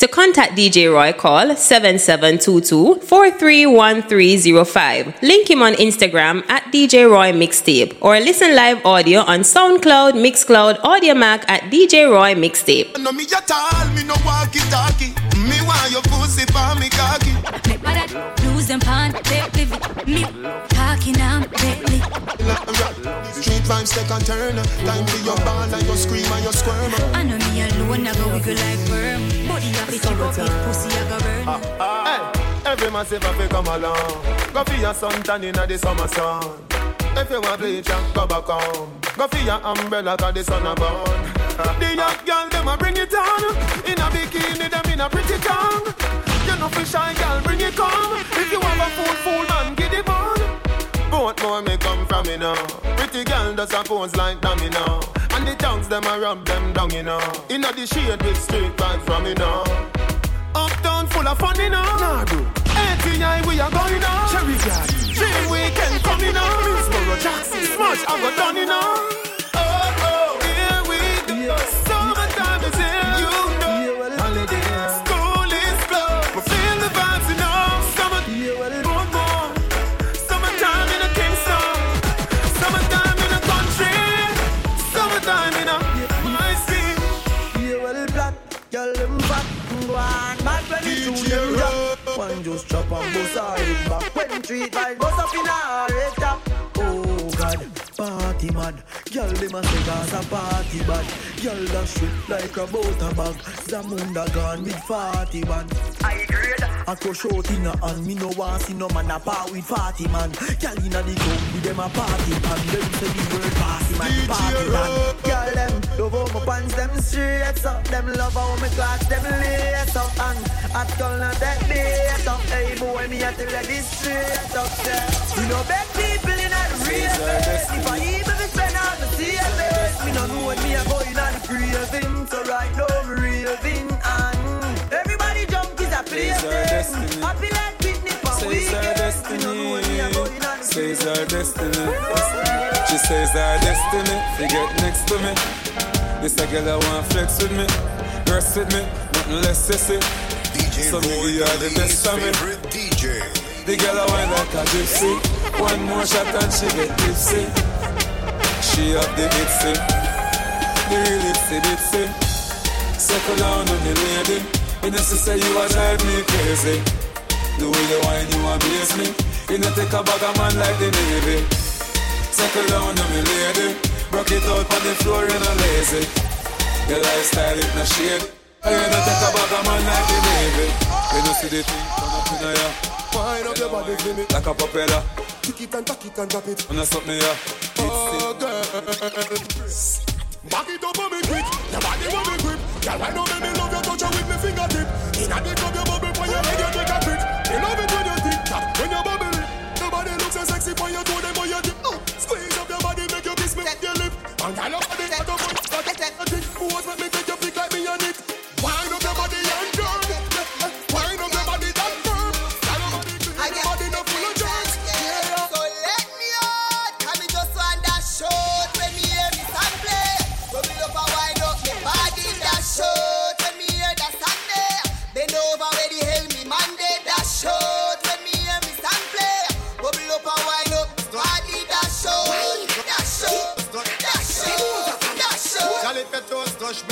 To contact DJ Roy, call 7722-431305. Link him on Instagram at DJ Roy Mixtape or listen live audio on SoundCloud, Mixcloud, Audiomack at DJ Roy Mixtape. No me tall, me no walkie talkie. Me want your pussy for me cocky. Lose them pan, live. Me talking I'm. Street vibes take a turn. Time for your ball and your scream and your squirm. I know me alone, I go wiggle like worm. Body up, it up with pussy, I go burn. Ah, ah. Hey, every massive have to come along. Go for your suntan in the summer sun. If you want bleach, go back home. Go for your umbrella, cause the sun a burn. The young girl, them a bring it on. In a bikini, them in a pretty tongue. You know for shy girl, bring it come. If you have a fool, fool man, get it on. Both more may come from me now. Pretty girl does a pose like dummy now. And the tongues them a rub them down, you know. In the shade with straight vibes from me now. Uptown full of fun, you know. Nah, bro. ATI we are going on. Cherry Jack. Dream weekend coming on. Middlesboro, Jackson, Smash, I got done, you know. Just chop and bust her head back. When treat like bust up in her head top. Party mad. Girl, them a say Gaza party bad. Girl, that shit like a butter bag. Zamunda gone with party man. I grade. I crush out in a hand. Me no want see no man a part with party man. Girl inna the club with them a party man. Them say the word party man, party man. Girl them love how my pants them straight up. Them love how my clocks them lace up. And at girl not that bait up. Hey boy, me a tell you this straight up. You know bad people in a real place. If I even be spend all the savings, me no know when me a going on craving. So right now me raving and everybody jump is a place. Happy like picnic for Says our weekend. Me no know when me a going on Says our destiny. She says our destiny. She get next to me. This a girl I want flex with me, rest with me, nothing less sissy. DJ So me Roy, give her the best of me. favorite DJ. The girl I want like a gypsy. One more shot and she get tipsy. She up the itsy, the real itsy bitsy. Circle down on the lady. You know she say you a drive me crazy. The way you whine you amaze me. You know take a bag of man like the navy. Circle down on me lady. Rock it out on the floor you know lazy. Your lifestyle it no shade. You know take a bag of man like the navy. You know see the thing turn up in a ya. Wind up your body for me. Like a propeller. Kick it and tack it and drop it. When I stop me ya. Oh, girl. Back it up on me quick. Your body want me grip. Girl, I know me love you touch with me fingertip. Inna the club, you bubble when your head you take a trip. Me love it when you tick tock, when you bubble it. Your body looks so sexy when you do them when you dip. Uh, squeeze up your body, make you kiss me with your lip. And girl, your body hot up, hot up, hot up. Pose make me take you pick like me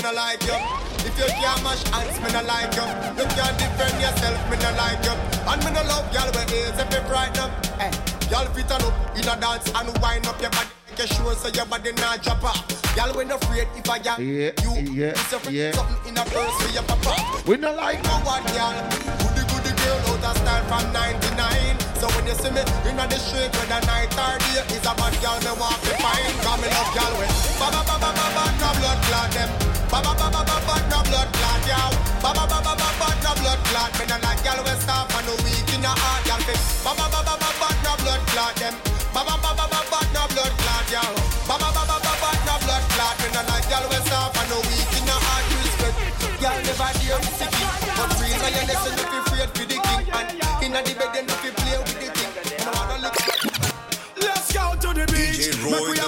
no like you. If you can't mash hands, me no like you. You can't defend yourself, me no like you. And me no love y'all with ears if you frighten up. Hey, y'all fit on up in a dance and wind up your body. Make sure so your body not drop off. Y'all when afraid if I got Yeah, you. yeah, it's a yeah. something in a purse for your papa. We not like No one, y'all. Goody goody girl out of style from 99. So when you see me in the street with a night or day, it's a bad girl me want to find. Cause me love y'all with ba ba ba ba ba ba no blood clot them. Ba ba ba ba ba ba no blood clot y'all. Ba ba ba ba ba ba no blood clot. Me no like y'all stop and no weak in the heart y'all fit. Ba ba ba ba ba ba no blood clot them. Ba ba ba ba ba ba no blood clot y'all. Ba ba ba ba ba ba no blood clot. Me no like y'all stop and no weak in the heart respect. Y'all never hear me sick but real when you listen if you afraid for the king and inna the bed then if you play with the king. No wanna look. Let's go to the beach. DJ Roy,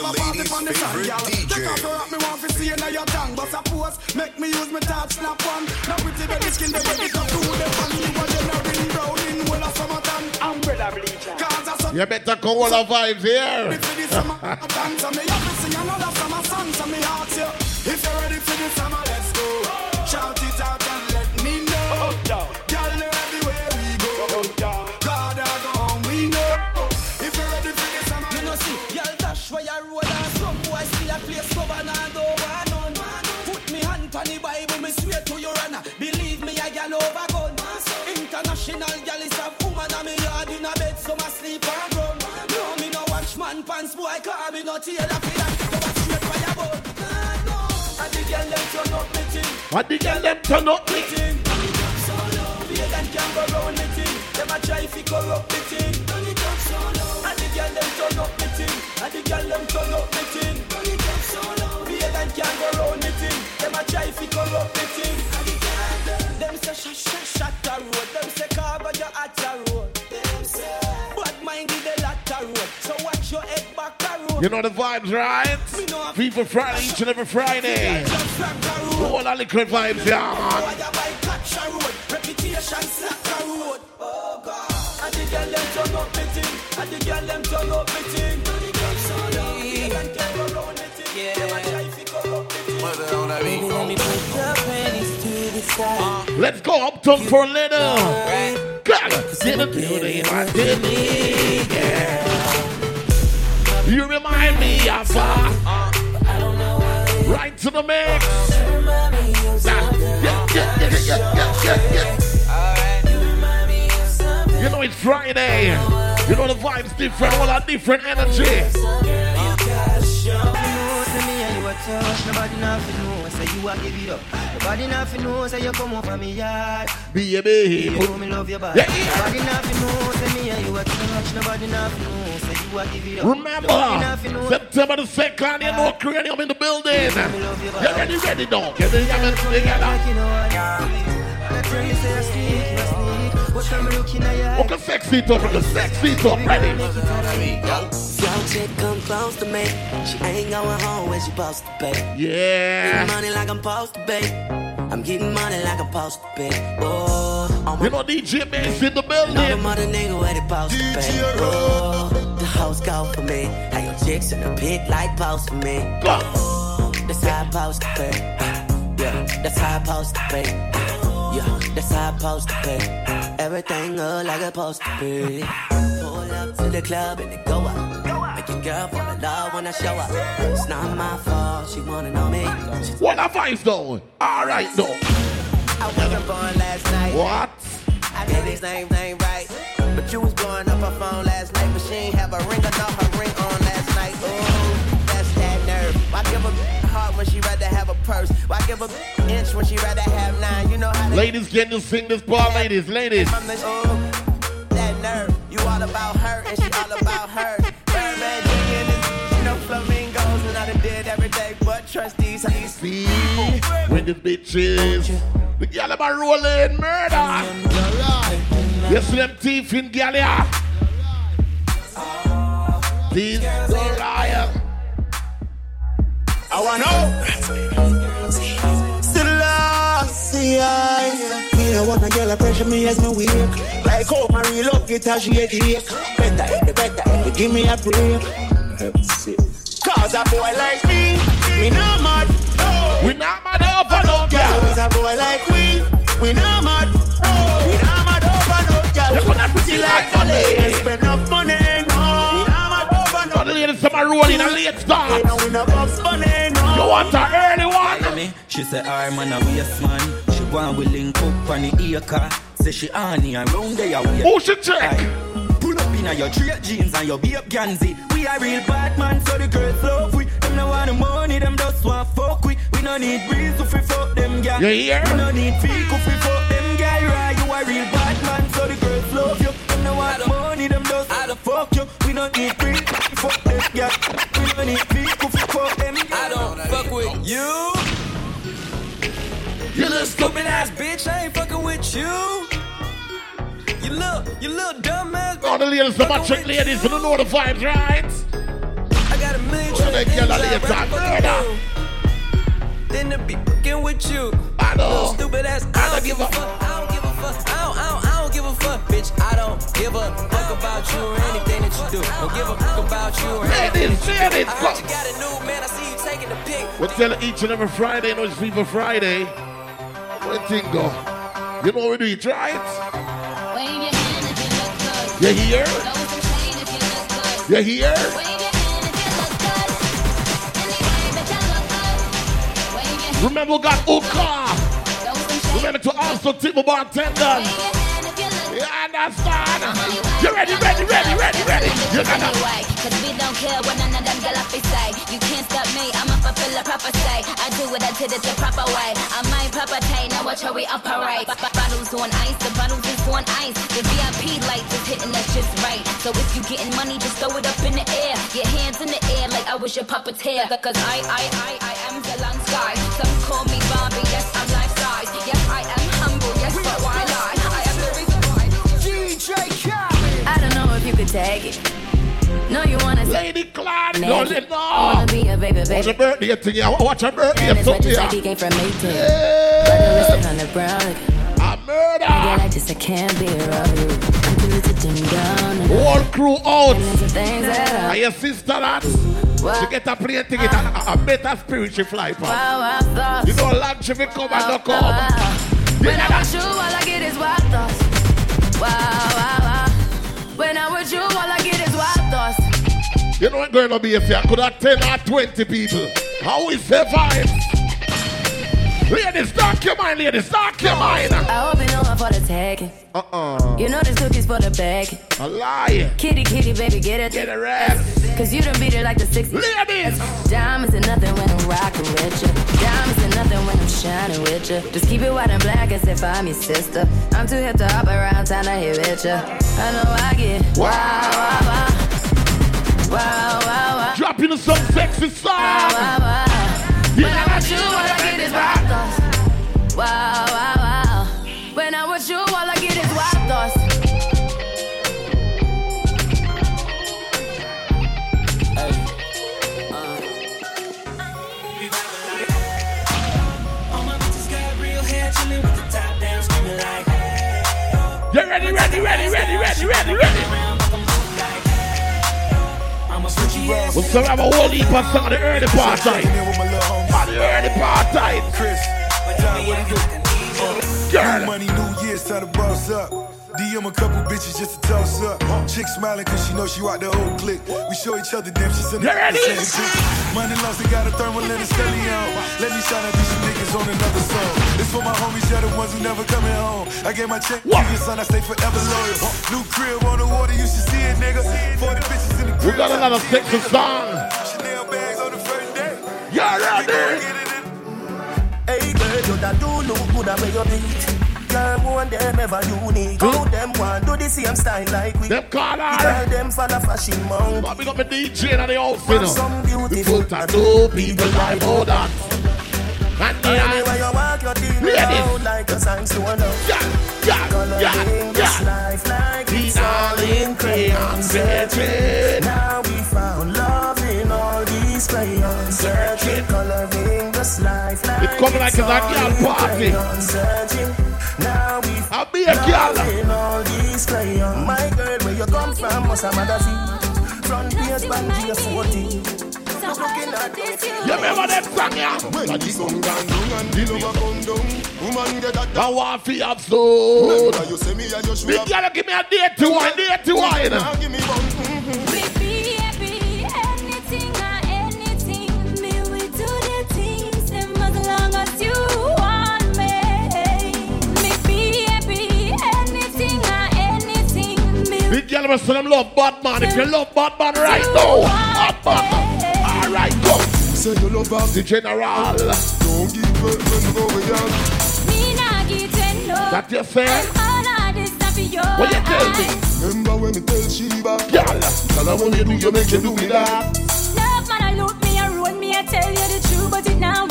boss. Make me use my top snap one. Now pretty baby skin, they ready to do them. And you are generating brown in well of summertime. Umbrella bleacher. Cause I saw You better call all the vibes here. for the summer dance. And me have to sing another summer song. So me ask you, if you're ready for the summer, let's go. Shout it out and let me know. Girl, you're International gal is a woman and me yard in a bed, so my sleep run. No, me no watch man pants, boy, car me no tailor for that. Go a straight fire bun. And the gal them turn up me thing. What the girl them turn up me? thing. So low, can go round me thing. Them a try fi corrupt me thing. Turn it up so low. And the girl them turn up me thing. And the girl them turn up me thing. Turn it up so low. Can go round me thing. Them a try fi corrupt me thing. And the girl them. Them say shut shut shut You know the vibes, right? Fever Friday, each and every Friday. All the liquid vibes, yeah. God. Side. Let's go up to for a little. Gotta see the in my kidney, yeah. You remind me of uh, right to the mix. You know it's Friday. You know the vibes different, all our different energy. Uh, nobody nothing know, say you a give it up. Nobody nothing know, say you come over me yard. Be a baby. You me love your body. Yeah. Nobody nothing know, say me and you a touch. Nobody nothing know, say you a give it up. Remember. September the 2nd, you know, cranium in the building. You ready, ready, dog? Get yamming together. Like you know what That's when you say I sneak, a sneak. What time you looking at your Look a sexy top, look a sexy top, ready? Chick come close to me. She ain't going home when she supposed to. Getting Yeah. money like I'm supposed to pay. I'm getting money like I'm supposed to pay. Oh, You know DJ Bass in the Know the building. mother nigga where they supposed to pay. Oh, the house go for me. How your chicks in the pit like post for me. Go. That's how I supposed to pay. Yeah, that's how I supposed to pay. Yeah, that's how I supposed to pay. Everything look like it's supposed to be. Pull up to the club and it go up. Girl fall in love when I show up. It's not my fault, she wanna know me. She What a vibes though? Alright though. I wasn't born last night. What? I know these names ain't right. But you was blowing up her phone last night, but she ain't have a ring her ring on last night. Ooh, that's that nerve. Why give a heart when she rather have a purse? Why give a inch when she rather have nine? You know how Ladies, can you sing this part, ladies? Ladies. ooh, that nerve. You all about her and she all about her. Trust these these See, when the bitches, the gal am a rolling murder. You see them teeth in Galia. These Goliath. I wanna know. Still lost, see I. Me no want a girl to pressure me as me weak. Like how my real love get as she ache. Better, the better, you give me a break. Cause a boy like me, me not mad. No. We not mad over no girl. Cause a boy like we, we not mad. No. We not mad over no girl. Look at that pretty like money. Spend enough money, no. We not mad over no the ladies some are rolling a late start. No, we not box money, no. You want an early one? She say, I'm on a waste man. She want we link up on the acre. Say she honey and round there Who should check? Pull up in your straight jeans and your babe Gansy. We are real bad man, so the girls love we. Them no want the money, them just want fuck we. We no need breeze if we fuck them gal. You hear? We no need fake if we fuck them gal. Right, you are real bad man, so the girls love you. Them no want the money, them just want fuck you. We no need breeze if we fuck them gal. We no need fake if we fuck them gal. I don't fuck with you. You little stupid ass bitch, I ain't fucking with you. You little, you little dumb ass. All the ladies, the matric ladies, you know the vibes, right? I got a million What trillion things murder. fucking do Than to be fucking with you. I know. Little stupid ass. I don't give a fuck. I don't give a fuck. I don't, I don't, I don't give a fuck, bitch. I don't give a fuck about you or anything that you do. Don't give a fuck about you or anything Ladies, that you do. ladies, I heard you got a new man. I see you taking the pic. We tell each and every Friday, no, it's Fever Friday. What thing go? You know we do Try it, right? You hear? You hear? Remember, we got Uka. Remember to also tip the bartenders. You understand? You ready, ready, ready, ready, ready? You gotta. Cause we don't care what none of them up say. You can't stop me, I'ma fulfill a proper say. I do what I did it the proper way. I might proper tay, now watch how we operate. Bottles on ice, the bottles is on ice. The VIP lights is hitting that shit's right. So if you getting money, just throw it up in the air. Your hands in the air like I was your puppeteer. Cause I, I, I, I am the long sky. Some call me Barbie, don't know if you could take it. No, you wanna Lady Naked. don't let I wanna be a baby, Watch baby. your birthday thing, yeah. Watch your birthday And as much something, as like he yeah. came from Mayton. But the listen on the brown. A murder. Yeah, like this, I can't be around you. I'm too to dim down. and- Whole crew out. And there's some things that I- And your sister that she get a plane ticket and a, a better spiritual flight pass. Wow, wow, thoughts. You know, lunch if it come and no come. Wow, wow. When with that? you, all I get is wild thoughts. Wow, wow, wow. When I'm with you, all I get is wild thoughts. You know what going to be if you could have 10 or 20 people. How we survive? Ladies, dark your mind, ladies, dark your mind. I hope you know I'm for the tagging. Uh-uh. You know this cookie's for the bag. A lie. Kitty, kitty, baby, get it. Get a rest. Cause you done beat it like the 60s. Ladies. Diamonds are nothing when I'm rocking with you. Diamonds are nothing when I'm shining with you. Just keep it white and black as if I'm your sister. I'm too hip to hop around, time to hit with you. I know I get wow, wow, wow. Wow, wow, wow. Drop you some sexy song. Wow, wow, wow. When I'm with you, all I get is wild thoughts. Wow, wow, wow. When I'm with you, all I get is wild thoughts. All my bitches got real hair, chillin' with the top down, screaming like, hey. You ready, ready, ready, ready, ready, ready, ready. We'll still have a whole heap of song on the early part time. On the early part time. Chris, John, what do you do? Girl. New money, new year, time to boss up. DM a couple bitches just to toss up. Chick smiling cause she know she rock the whole clique. We show each other damn, she's in the You ready? same. Money lost, got a thermal and a stelly on. Let me shout out these niggas on another song. This for my homies, yeah, the ones who never coming home. I gave my check to your son, I stay forever loyal. New crib on the water, you should see it, nigga. 40 bitches in the We got another sexy song. Chanel bags on the first day. You ready? Hey girl, you da do look good at where you beat. Girl, one them ever unique. How them want do the same style like we. Them call Girl, her. them fan of fashion monkey. But we got my DJ and the outfit. Some beautiful tattoo people like all that. And Anywhere yeah, you walk, your team out like a sign stone. yeah, yeah, Coloring yeah, this yeah. life like it's all all in crayons searching. Now we found love in all these crayons. Searching, coloring this life like It's coming like a all in party. crayons. Searching, now we I'll be a girl. in all these crayons. Uh, my girl, where you come from? What's a magazine? Front page, Banjia 14. Looking at this, You remember them song, yeah? When the sun gone down and the lover come down, woman get that. I want to have soul. Remember you say me and you should Big have. girl, give me a date to wine, date to wine. Now give me one. Baby, happy, anything or anything. Me, we do the things, them as long as you Big girl, must them love Batman. If you love Batman right now, Batman. All right, go. Say you love her, The general. don't give up when you go with her. me not get no. That you say? All of this stuff What you tell me? Remember when me tell Sheba, Girl, tell her when you do, you make you do me that. Love man, I look me and ruin me, I tell you the truth, but it now work. When the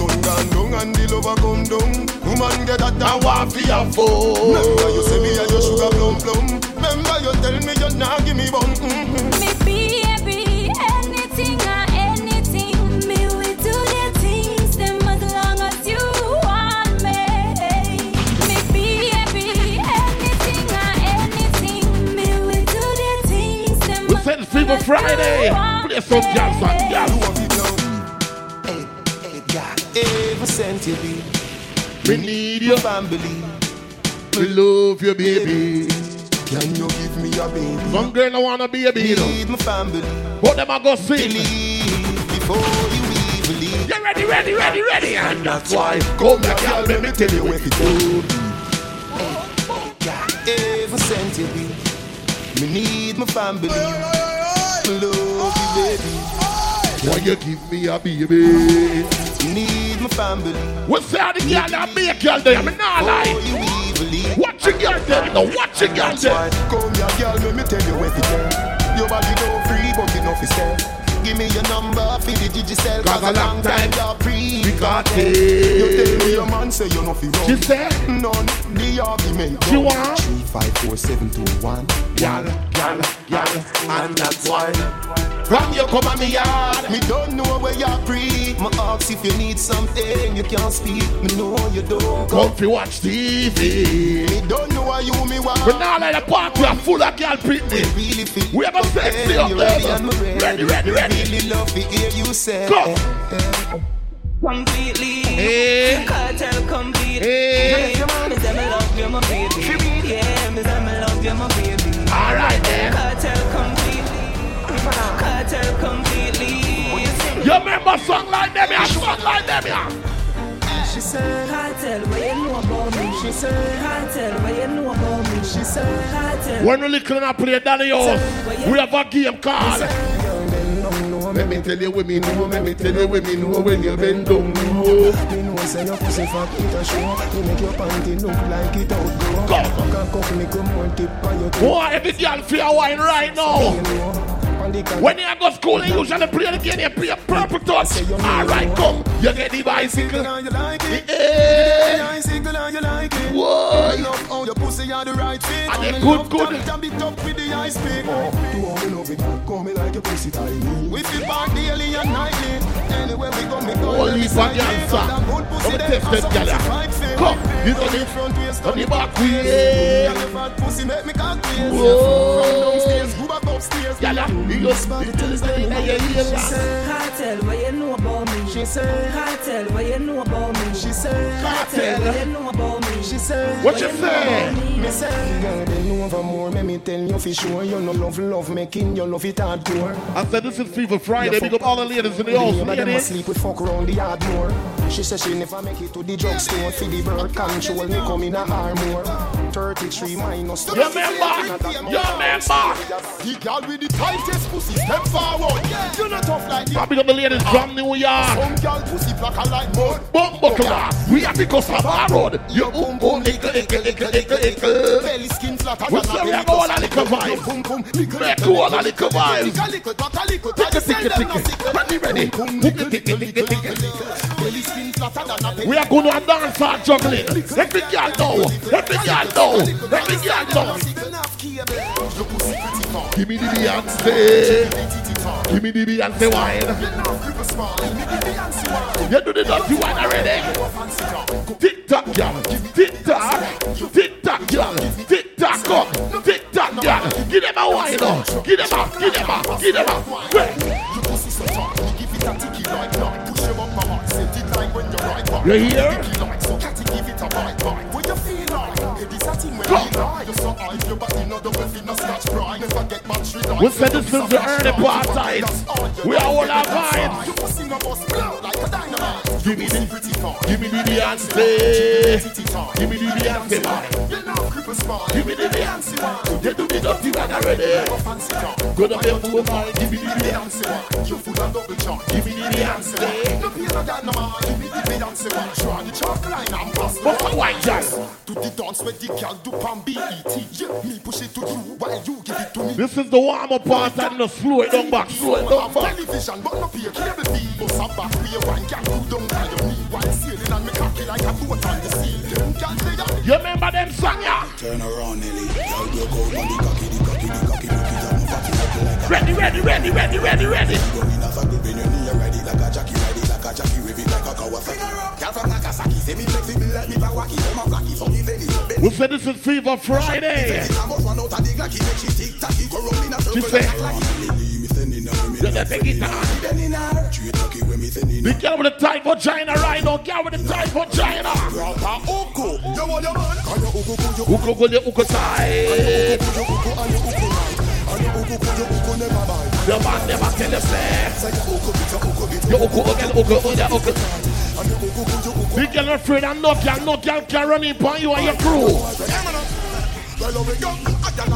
sun gone down and the lover come down. Woman get that and want for your phone. Remember you say me and your sugar plum plum. Remember you tell me you not give me bum. Mm-hmm. Me be happy, anything I. Friday, play some jazz and jazz. Ever since you be, We need your family. We love you, baby. Can you give me a baby? Some girl wanna be a baby. Need my family. But them a go sing. Before you even leave. You ready, ready, ready, ready? And that's why. Come back, girl, let me tell you what it do. Ever since you be, me need my family. Me love you, baby. Why you give me a baby? Need my family. What's that the girl that be a girl there? Me nah oh, lie. Watch a girl there, no watch a girl there. Come here, girl, let me tell you everything. Your body don't free, but enough is there. Give me your number for the digicel Cause a long time you're free. we got it You tell me your man say you know fi run. She said, None, the argument She want? Three, five, four, seven, two, one. Gal, gal, gal, And that's why From you come at me yard Me don't know where you're free Me ask if you need something You can't speak Me know you don't come fi watch TV. Me don't know why you me want We now let the party are full of girl pitney. really feel We have a sexy up you there. ready and Ready, ready, ready. Really love to hear you say Go. Completely. Hey. Kartel complete. Eh. Hey. Yeah, me say me love you, my baby. Yeah, me love you, my baby. All right then. Kartel completely. Kartel completely. You remember song like them, yeah? Song like them, yeah? She said, Kartel, what you know about me? She said, Kartel, what you know about me? She said, Kartel. When we little and I play Danny oh, House, we have a game called. Let me tell you what me know, let me tell you what me know when you bend down low. Me know say your pussy fat it a show You make your panty look like it outgrow Go. Cock up me come on tip on your Boy, every girl feel wine right now. You know On the cock When you go school, you usually play the game, you play purple touch. All right, come, you get the bicycle. and you like it Hey, I and you like it Whoa. Love how your pussy are the right fit And they good, good. that and big up with the ice pick oh. Do how me love it Call me like your pussy tiny We feel back daily and nightly Anywhere we go me go Holy for dancer. Come test that. Come, you done it. front waist On the back Girl, fat pussy make me cock waist Whoa. From downstairs, go back upstairs Gal, you just you tell us that in your ear. Eh? Kartel, what you know about me? She said, Kartel, what you know about me? She said, Kartel. what you know about me? She What you say? Me say, girl, bend over more. Let me tell you for sure. You no love love making, you love it hardcore. I said this is Fever Friday. Big up all the ladies in the house. But them Ladies. asleep with fuck around the yard more. She said she never make it to the drugstore for the birth control. Me come in a armor. 33 minus. You remember? You remember? The girl with the tightest pussy step forward. You not tough like Big up the ladies from New York. some girl pussy blacker like mud. We are because of our road. Your boom boom, ickle, ickle, ickle, ickle, ickle. Belly skin We say we all a little vibe. Boom boom, lickle, Make all a little vibe. Lickle, lickle, back a lickle. Tickle, Tell tickle, them no tickle. Ready, ready. Boom, Tickle, lickle, tickle, lickle, tickle, lickle, tickle. lickle. Belly skin flatter than a. We are going to a dance for juggling. Every girl know. Every girl know. Every girl know. Give me the Beyonce. Give me the Beyonce wine. You do the dirty wine already. Tick tock. Tick tock. Tick tock, girl. Tick tock, come. Tick tock, girl. Give them a wine, oh. Give them a. Give them a. Give them a. Wait. You hear? We said this is the early part We are all our vibes. Give me the, give me the Beyonce. Give me the Beyonce. Give me the Beyonce. You do the dirty one Get the big up you already. Go down there for a wine. Give me the Beyonce. Give me the Beyonce. What's the white jazz? To the dance where the girl do pan BET. Yeah, me push it to you while you give it to me. This is the warm up part and the slow it down back, slow it down back. Television, but no pay cable fee. Bust a back way one girl who don't by your knee while sailing and me cocky like a boat on the sea. Them girls they are You remember them song, yeah? Turn around, Nelly. Y'all go go on the cocky, the cocky, Ready, ready, ready, ready, ready, ready. go in a sack, bend your knee, it like a jockey, it like a jockey, wave it like a Kawasaki. Girl from Nagasaki, say me flexible like me Bawaki, them a blacky, so me belly. We said this is Fever Friday. I must run out of the glacky, make she tick tacky, go roll in a circle She say- like a glacky. let me take it on. The girl with the tight vagina right now. Girl with the tight vagina. Uku the uku never you say. Your uku again, uku, uku, uku. The girl afraid and no girl, no girl can run in upon you and your crew. I you, I can't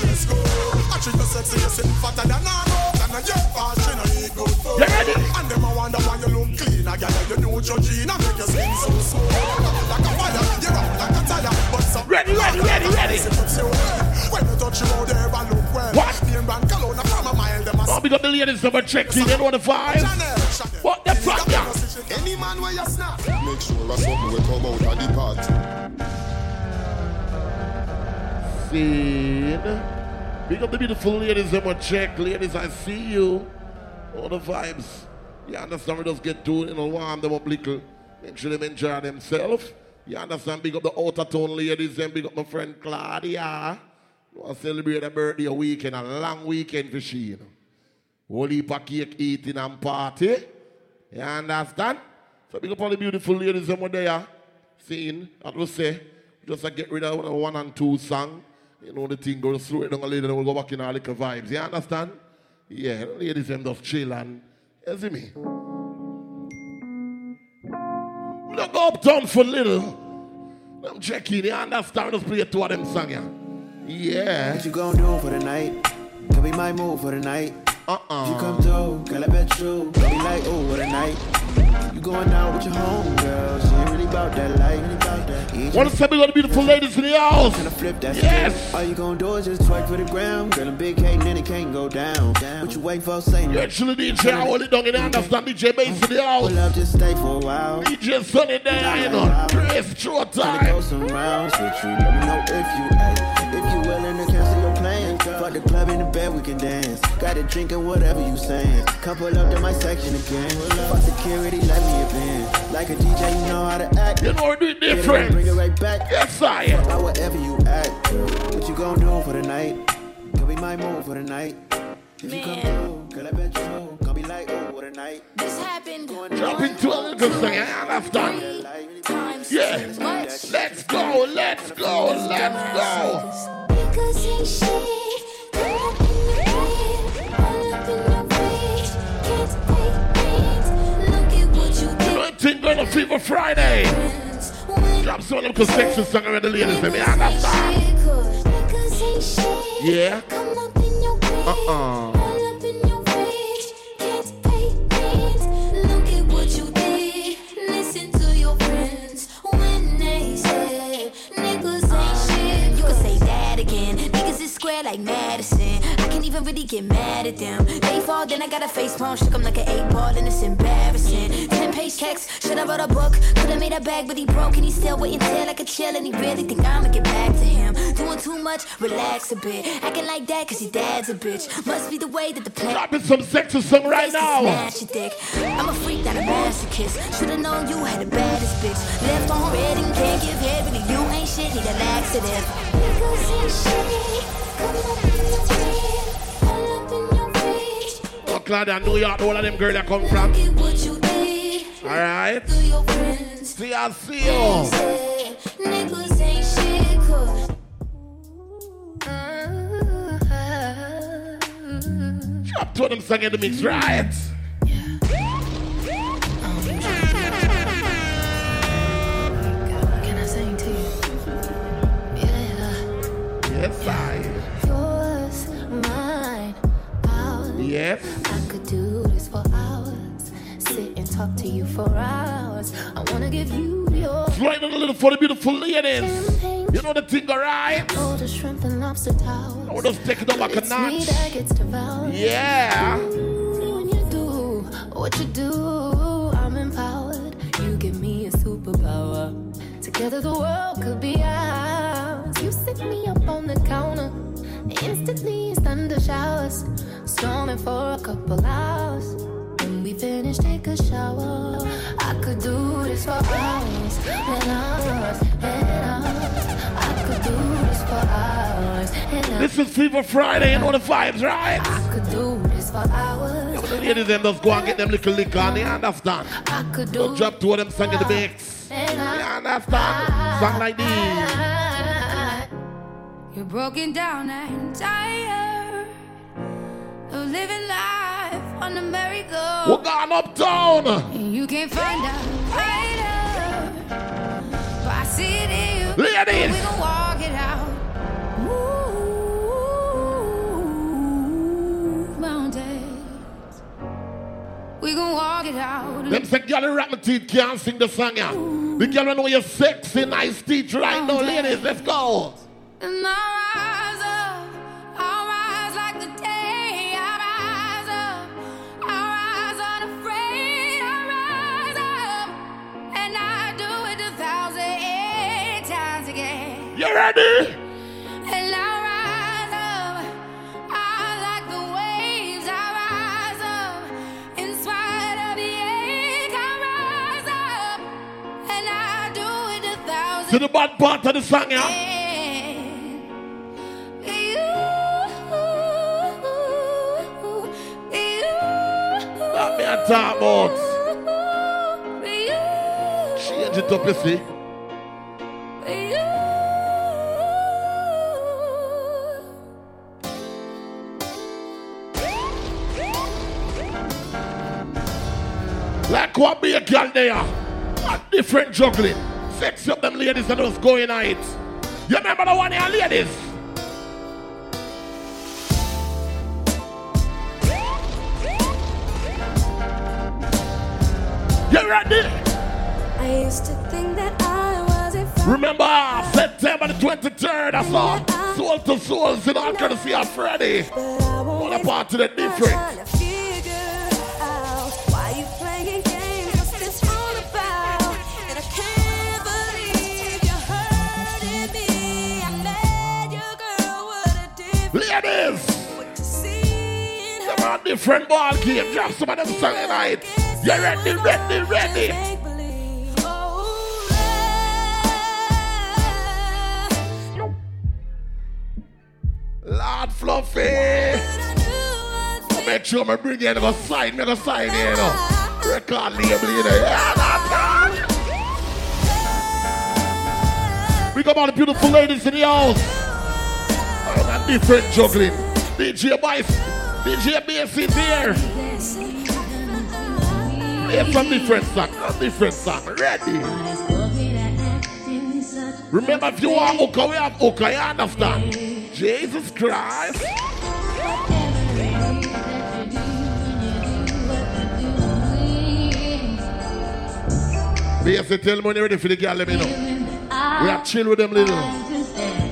just go. I you sexy, you I I fast, you ready? And them a wonder why you look clean. I got you know your I make your skin so smooth. Like a fire, you run like Ready, ready, ready, ready. What? Oh, big up the ladies of a check. You know the vibe? What the fuck, yeah? Any man where you snap. Make sure that something will come out of the party. Scene. Big up the beautiful ladies of a check. Ladies, I see you. All the vibes. You understand? We just get to, you know, warm them up little. Make sure them enjoy themselves. You understand? Big up the outer tone ladies and big up my friend Claudia. To celebrate a birthday a weekend, a long weekend for she, you know. Whole heap of cake eating and party. You understand? So big up all the beautiful ladies over there. Seeing, I will say, just to get rid of one and two song. You know the thing goes through it down a little and we'll go back in our little vibes. You understand? Yeah, ladies them just chill and you see me. Look go uptown for little. I'm checking, you understand? Just play two of them song, yeah. Yeah. What you gonna do for the night? Can be my move for the night. Uh-uh. You come through, girl, I bet you. Can be like, oh, what a night. You going out with your homegirl. She ain't really about that life. Really about that. Want to say we got the beautiful ladies in the house? Gonna flip that Yes. script. All you gonna do is just twerk for the ground. Girl, I'm big hating and it can't go down. What you waiting for? Say You no. actually DJ, I hold it down in the understand DJ bass in the house. Pull up, just stay for a while. DJ Sunny there, you know. Chris, short Tryna go time. some rounds with you. Let me know if you, ay, Fuck the club in the bed, we can dance. Got a drink and whatever you saying. Come pull up to my section again. Fuck security, let me a band. Like a DJ, you know how to act. You know, do it Get it, different. Bring it right back. Yes, I Fuck about whatever you act. What you gonna do for the night? Could be my move for the night. If you come through, girl, I bet you. Gonna be like, oh, what a night. This happened Drop into a little thing, I understand. times Yeah. much. Let's go, let's go, let's go. Because ain't shit. Come up in your bed, all up in your face. Can't take things. Look at what you did. Thing going to Fever Friday. Drop some of them sexy song around the ladies, let me understand. Because ain't shit. Yeah. Come up in your bed, Uh-uh. all square like Madison. I can't even really get mad at them. They fall, then I got a face palm, shook 'em like an eight ball, and it's embarrassing. Ten page checks, should I wrote a book? Could've made a bag, but he broke, and he still waiting till like a chill, and he really think I'ma get back to him. Doing too much, relax a bit. Acting like that, cause your dad's a bitch. Must be the way that the plan. Dropping some sexy song right now. Smash your dick. I'm a freak, not a masochist. Should've known you had the baddest bitch. Left on red and can't give head, really you ain't shit, need a laxative. Niggas ain't shit. Come up in your bed, all up in your face. Claudia, New York, all of them girls that come from. Look at you did Alright. to your friends. See, I see you. Said Niggas ain't. Drop of them song in the mix, right? Can I sing to you? Yeah. Yes, I. Yours, mine, ours. Yes. Talk to you for hours. I wanna give you your Sliding a little for the beautiful ladies. You know the thing, alright? all the shrimp and lobster towels. I oh, just take it up like a notch. Yeah. When you do what you do, I'm empowered. You give me a superpower. Together the world could be ours. You sit me up on the counter. Instantly thunder showers. Storming for a couple hours. We finish, take a shower. I could do this for hours and hours and hours. I could do this for hours and hours. This is Fever Friday, you know the vibes, right? I could do this for hours. The ladies them just go and get them little liquor and you understand. I could do Don't drop two of them song in the mix. You understand? Song like this. You're broken down and tired of living life on the merry-go. We're going uptown. And you can't find a fighter. But I see it in you. Ladies. We gon' walk it out. Move mountains. We gon' walk it out. Them say girl rock my teeth can't sing the song yeah. The girl know you're sexy, nice teeth right now, ladies. Let's go. And I rise a thousand. To the bad part of the song yeah. That me a talk about. Change it up, you see. What be a girl there? A different juggling. Sex up them ladies and us going on it. You remember the one here, ladies? You ready? I used to think that I was a Remember September the 23rd, I saw Soul to Souls in all courtesy of Freddy. What a part of the different. Different ball game. Drop some of them songs tonight. You ready, ready, ready? Lord Fluffy. I make sure I bring you in a sign, make a sign here, you know. Record label, you know. Yeah, all. Big all the beautiful ladies in the house. Oh, that different juggling. DJ Bice, DJ Bass is here. Play some different song, a different song. Ready? Remember, if you want Oka, we have Oka, you understand? Jesus Christ. Bass, tell me when you're ready for the girl, let me know. We are chill with them little.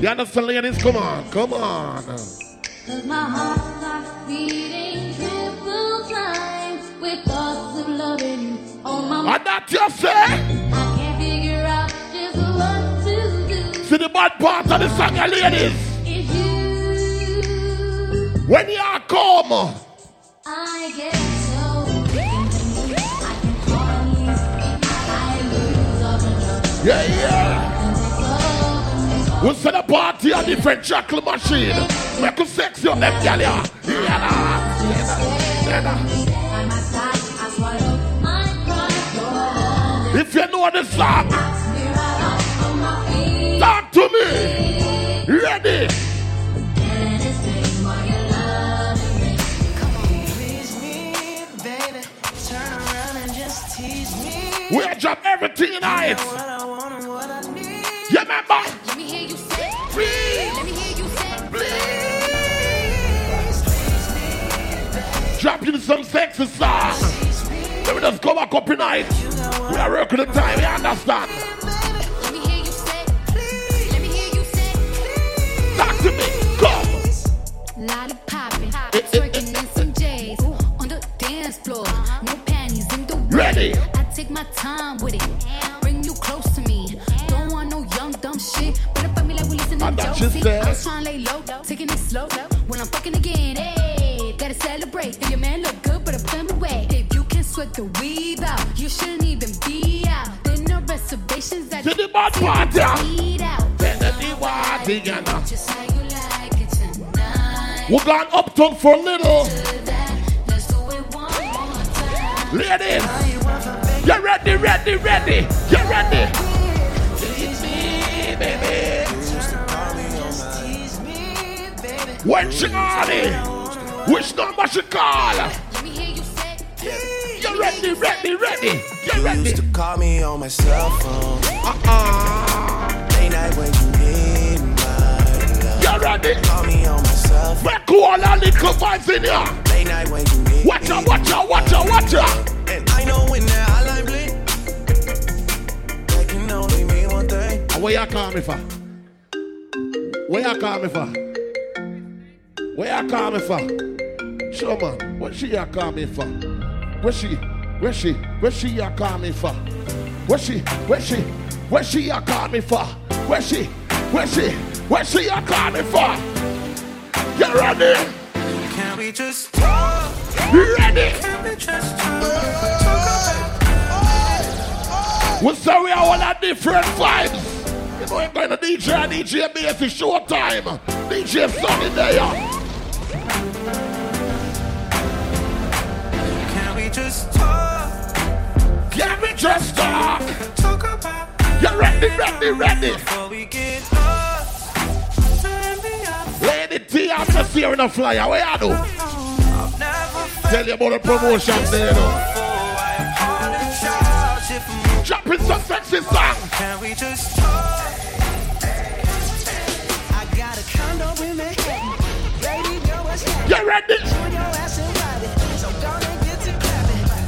You understand, ladies? Come on, come on. Cause my heart starts beating triple times with thoughts of loving you on my And that you say? I can't figure out just what to do. See the bad part of the song, ladies. If you, When you are come, I get so weak. I We set a party a different chocolate machine. Make you sexy on them, yeah. Yeah, yeah, yeah. If you know the song, on talk to me. Ready? We'll drop everything tonight. You remember? Please, let you say. Drop you some sexy song. Let me just come back up tonight. We are working the time, you understand? let me hear you say, please. let me hear you say. Talk to me. Come. Lolly popping, twerking in some J's on the dance floor. No panties in the. Ready. I take my time with it. Josie. said. I was trying to lay low, taking it slow. When I'm fucking again, hey, gotta celebrate. If your man look good, but I put him away. If you can sweat the weave out, you shouldn't even be out. There no reservations that To the bad part, yeah. Eat out. Then the party, you know. Just how you like it tonight. We're going uptown for a little. Ladies, you ready, ready, ready? You ready? Baby. When she ready, which number she call? You ready, ready, ready? You ready? Used to call me on my cell phone. Uh-uh. Late night when you need my love. You ready? Call me on my cell phone. Make all our little vibes in here. Late night when you need Watch out, watch out, watch out, watch out. And I know when that hotline blink, that can only mean one thing. Where you call me for? Where you call me for? Where you call me for? Sure man, what she you call me for? Where she? Where she? Where she you call me for? Where she? Where she? Where she you call me for? Where she? Where she? Where she you call me for? You ready? Can we just talk? You ready? Can we just talk? We say we are all at different vibes. You know, I'm going to DJ and DJ bass is showtime. DJ Sunny there. Can we just talk? Can we just talk? Talk about You ready, ready, ready? before we get lost. Turn up. Lady T, I'm just here in a flyer. Where you do? Tell you about the promotion there, you know. before. I apologize if I'm Dropping some sexy song. Can we just talk? I got a condo in Manhattan. Ready? It. Gonna get.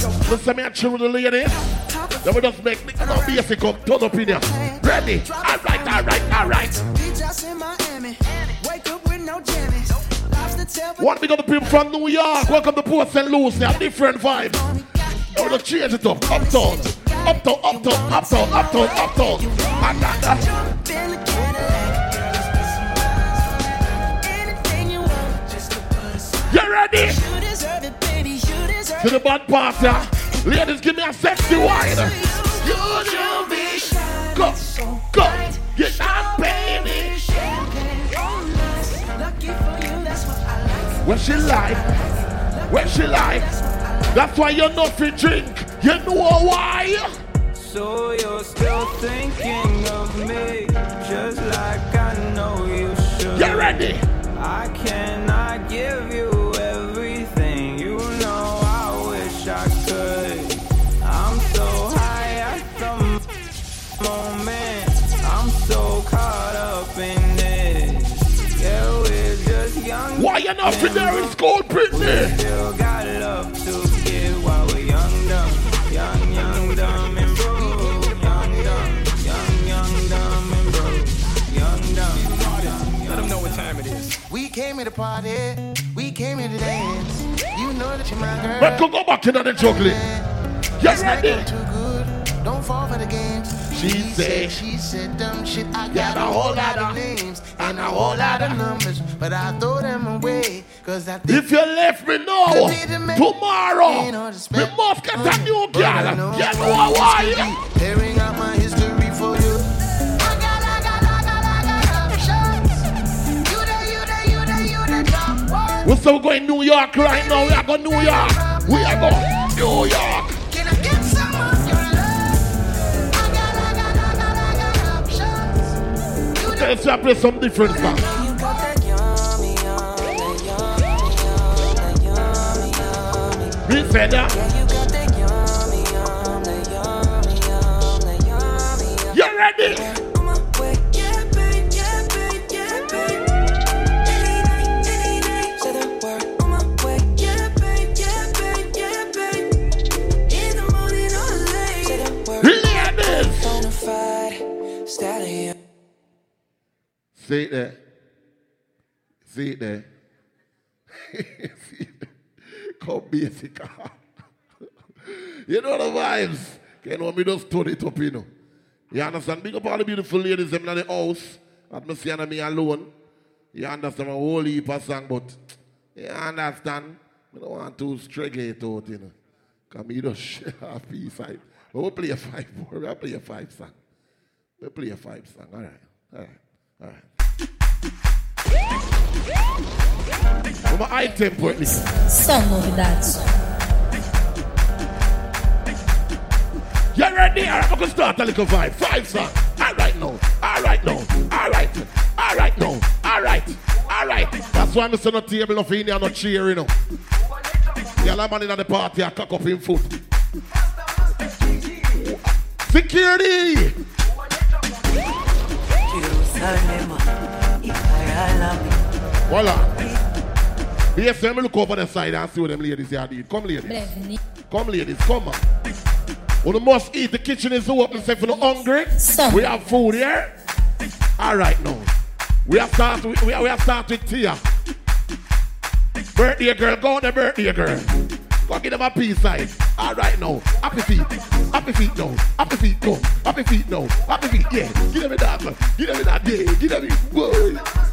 Don't Listen, me and the ladies. Then we just make niggas no basic come turn up in here. Ready? Up with no jammies. Lobster tail, but One big of the people from New York. Welcome to Port St. Lucie. A different vibe. We just change it up. Uptown. Uptown, uptown, uptown, uptown, uptown. Uh, uh. You ready? You deserve it, baby. You deserve To the bad part, yeah. Ladies, give me a sexy wine. You should be shining Go, so go. bright. Get that baby. Champagne on us. Lucky for you, that's what I like. When she like, when she like. That's why you're not free drink. You know why? So you're still thinking of me, just like I know you should. You ready? I cannot give you young. Why you not fit there in school, Britney? Still got love to give while we're young, dumb, young, young, dumb, and broke. Young, dumb, young, young, dumb, and broke. Young, dumb. Let them know what time it is. We came here to party, we came here to dance. You know that you're my girl. But go, go back to that juggling. You This night ready? going too good, don't fall for the games. She say- she said dumb shit. I Yeah, got a a whole whole lot lot of of- names and a whole lot of numbers, but I throw them away. Cause I think If you left me now, tomorrow, we must get a new But I girl. know You know what this why? Tearing out my history for you. We're still going to New York right now. We are going New York. We are going New York. Let's play some different that. You ready? See it there. See it there. See it. Come basic. you know the vibes. You know me just turn it up, you know. You understand? Big up all the beautiful ladies them in the house. At me seeing me alone. You understand? A whole heap of song, but you understand? I don't want to struggle it out, you know. Because me just share a piece. But we'll play a five more. We'll play a five song. We'll play a five song. All right. All right. All right. With my high tempo at least. Some of that. You ready? Alright, we can start a little vibe. Five song. Alright now. Alright now. Alright. Alright now. Alright. Alright. That's why I'm saying no table, no feeling, no cheer, you know. The other man in the party, I cock up him foot. Security! Voila. Me look over the side and see what them ladies here did. Come, ladies. Come, ladies, come on. Well, must eat. The kitchen is open. Say for the hungry. We have food here. All right, now. We have start. With, we have, we have start with Tia. Birthday girl, go on the birthday girl. Go give them a peace sign. All right, now. Happy feet. Happy feet now. Happy feet go. Happy feet now. Happy feet, yeah. Give them that. Give them that, yeah. Give them it. Whoa.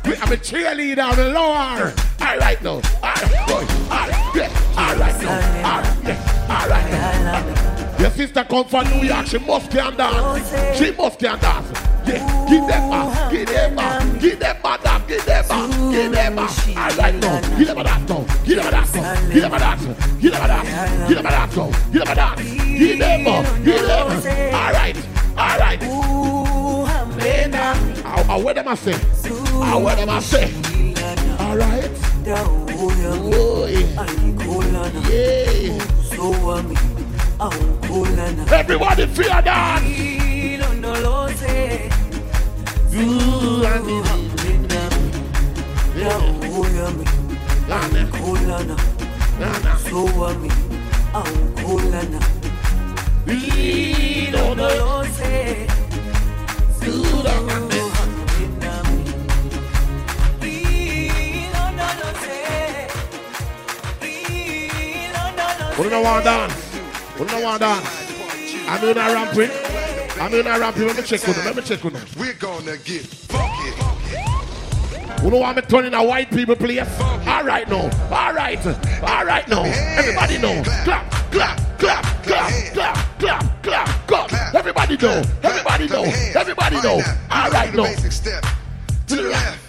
We have a cheerleader on the lower. All right, now. All right, boy. All right, yeah. All right, now. All right, yeah. All right, now. Your sister come from New York, she must can dance. She must can dance. Yeah, give them back, give them back, give them back, give them back, give them back. All right now, give them dance now, give them dance now, give them a dance, give them dance, give them dance now, give them dance, give them up, give them. All right, all right. How what am I say? How what am I say? All right. Oh, yeah. Yeah. Everybody feel that lilondoloze zihambe hambe nami yawuyami angikholana sowami awukholana lilondoloze zihambe hambe nami We don't want dance. We don't want dance. I'm doing a ramping. I'm in a ramping. Let me check on them. Let me check on them. We're gonna get funky. You know I'm turning a white people place? All right now. All right. All right now. Everybody know. Clap, clap, clap, clap, clap, clap, clap, clap. Everybody know. Everybody know. Everybody know. All right now. Basic step to the left.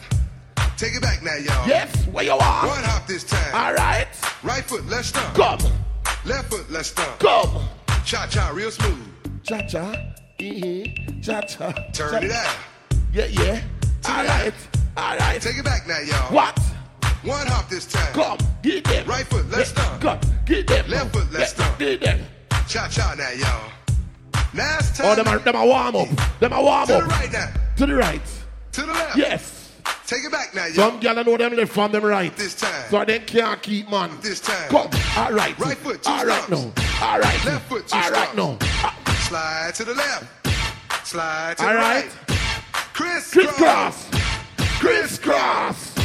Take it back now, y'all. Yes, where you are? One hop this time. All right. Right foot, let's stomp. Come. Left foot, let's stomp. Come. Cha cha, real smooth. Cha cha. Turn it out. Yeah, yeah. All right. All right. Take it back now, y'all. What? One hop this time. Come. Get them. Right foot, let's stomp. Come. Get them. Left foot, let's stomp. Get them. Cha cha now, y'all. Now it's oh, time. Oh, them are, them are warm up. Them are warm up. to the right now. To the right. To the left. Yes. Take it back now, y'all. Some gyal know them left from them right. This time. So they can't keep man. This time. Come. All right. Right foot, two All right now. All right. Left foot, two All right now. Slide to the left. Slide to All the right. right. Criss Crisscross. Crisscross.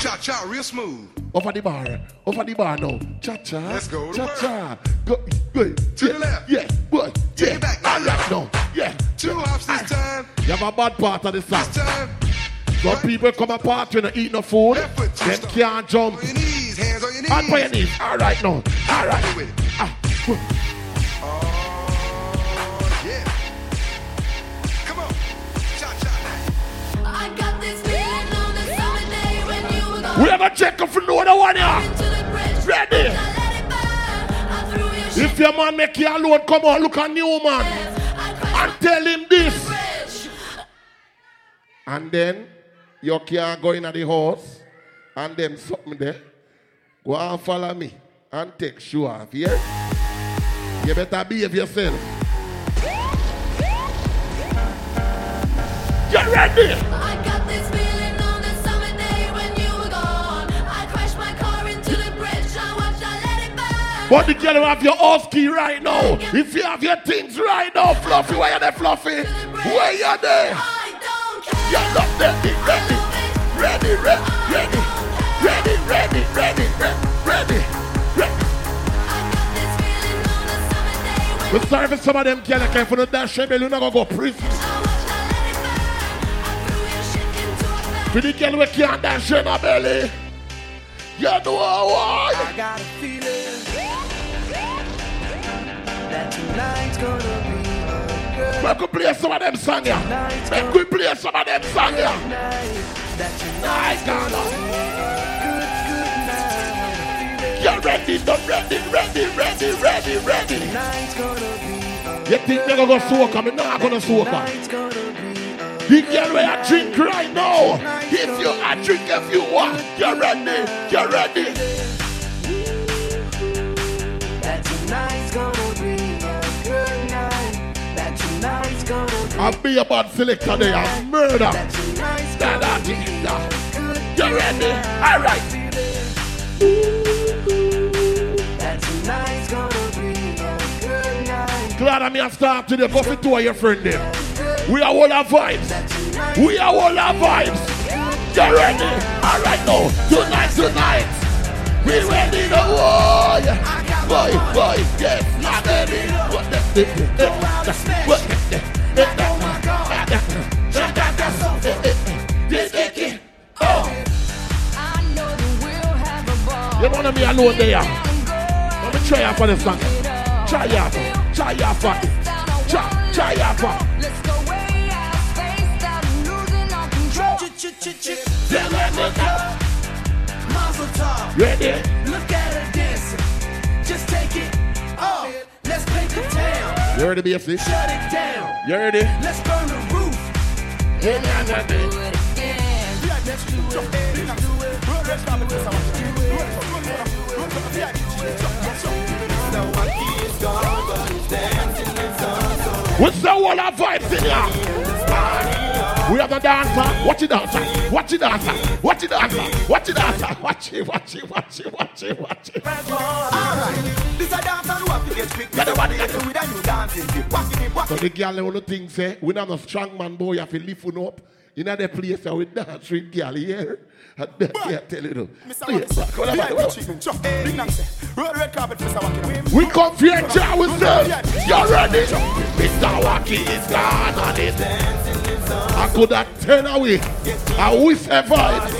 Cha cha, real smooth. Over the bar. Over the bar now. Cha cha. Let's go Cha cha. Go. Go. To yeah. the left. Yeah. Boy. Take Yeah. it back All right now. Yeah. Two hops this time. You have a bad part of the song. This time. Some people come apart when they eat no food. Left foot, two Them stomps. can't jump. On your knees, hands on your knees. On your knees. All right now. All right. Ah. We are gonna check if you know the one here. Into the bridge. Ready? I let it burn. I threw your shit If your man make you alone, come on, look at new man. And tell him this. And then your can go in at the horse. and them something there. Go and follow me and take shoe off, yeah? You better behave yourself. You ready? But the girl who have your house key right now. If you have your things right now, Fluffy, where you there, Fluffy? Where you there? I. You're not ready, ready, ready, ready, ready, ready, ready, ready, ready, ready. We're sorry for some of them girls that came from the dash you're not gonna go prison. For the girl who can't dash in her belly, you know why? I got a feeling Make we play some of them songs here. Make we play some of them songs here. night. You're ready, not ready, ready, ready, ready, ready. You think they're gonna go soak? I'm not gonna soak. The girl where I drink right now. If you I drink if you want, you're ready, you're ready. Gonna be a bad selector. I'll murder. that You ready? All right. Glad I'm here start today. Go for two of your friend them. We are all our vibes. We are all our vibes. You ready? All right now. Tonight, tonight. We ready to war. Boy, boy, yes, I'm ready. What the- the- the- the- what the- You want me alone there. Let me try out for this song. Try out. Try out for it. Try, try out for it. Yeah, let me go. Mazel tov. Ready? Look at her dancing. Just take it off. Let's paint the town. You ready, BFC? Shut it down. You ready? Let's burn the roof. Yeah, yeah, yeah, yeah. What's the whole of vibes in here? We have a dancer. Watch it dancer. Watch it dancer. Watch it dancer. Watch it dancer. Watch it, watch it, watch it, watch it, watch it. Alright, this a dance and what to get quick. Get the Get with a new dancing tip. Walking it, So the girl only thing say, we not a strong man boy, you have to lift up. In the place that we dance with girl here. And tell you. Yeah. Watkins. We come for your job with them. You ready? Mr. Wacky is gone on it. I could have turned away. I wish survived.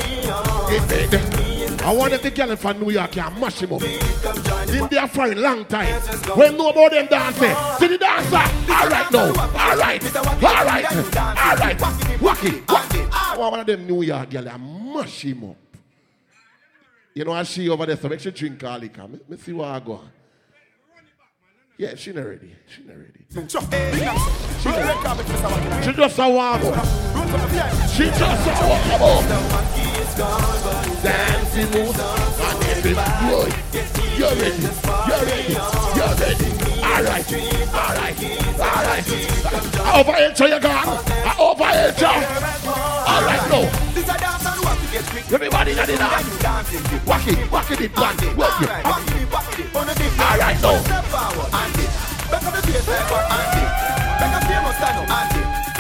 I wanted the girl from New York and mash him up. In there for a long time. When nobody them dancing. Eh, see the dancer. All right now. All right. All right. All right. Wacky. Wacky. I want one of them New York girl and mash him up. You know, I see over there, so make sure drink all liquor. Me, me see what I go. Yeah, she not ready. She not ready. Sure. Big Nancy. Roll red carpet, Mr. Watkins. She just a warm up. She just a warm up. Dancing moves and every boy. You're ready. You're ready. You're ready. All right. All right. All right. Over here, you gone. Over here. All right, no. This and. Everybody new dancing tip. Walk it. Walk it. Walk it. Walk it. All right, and the face and. Back up and.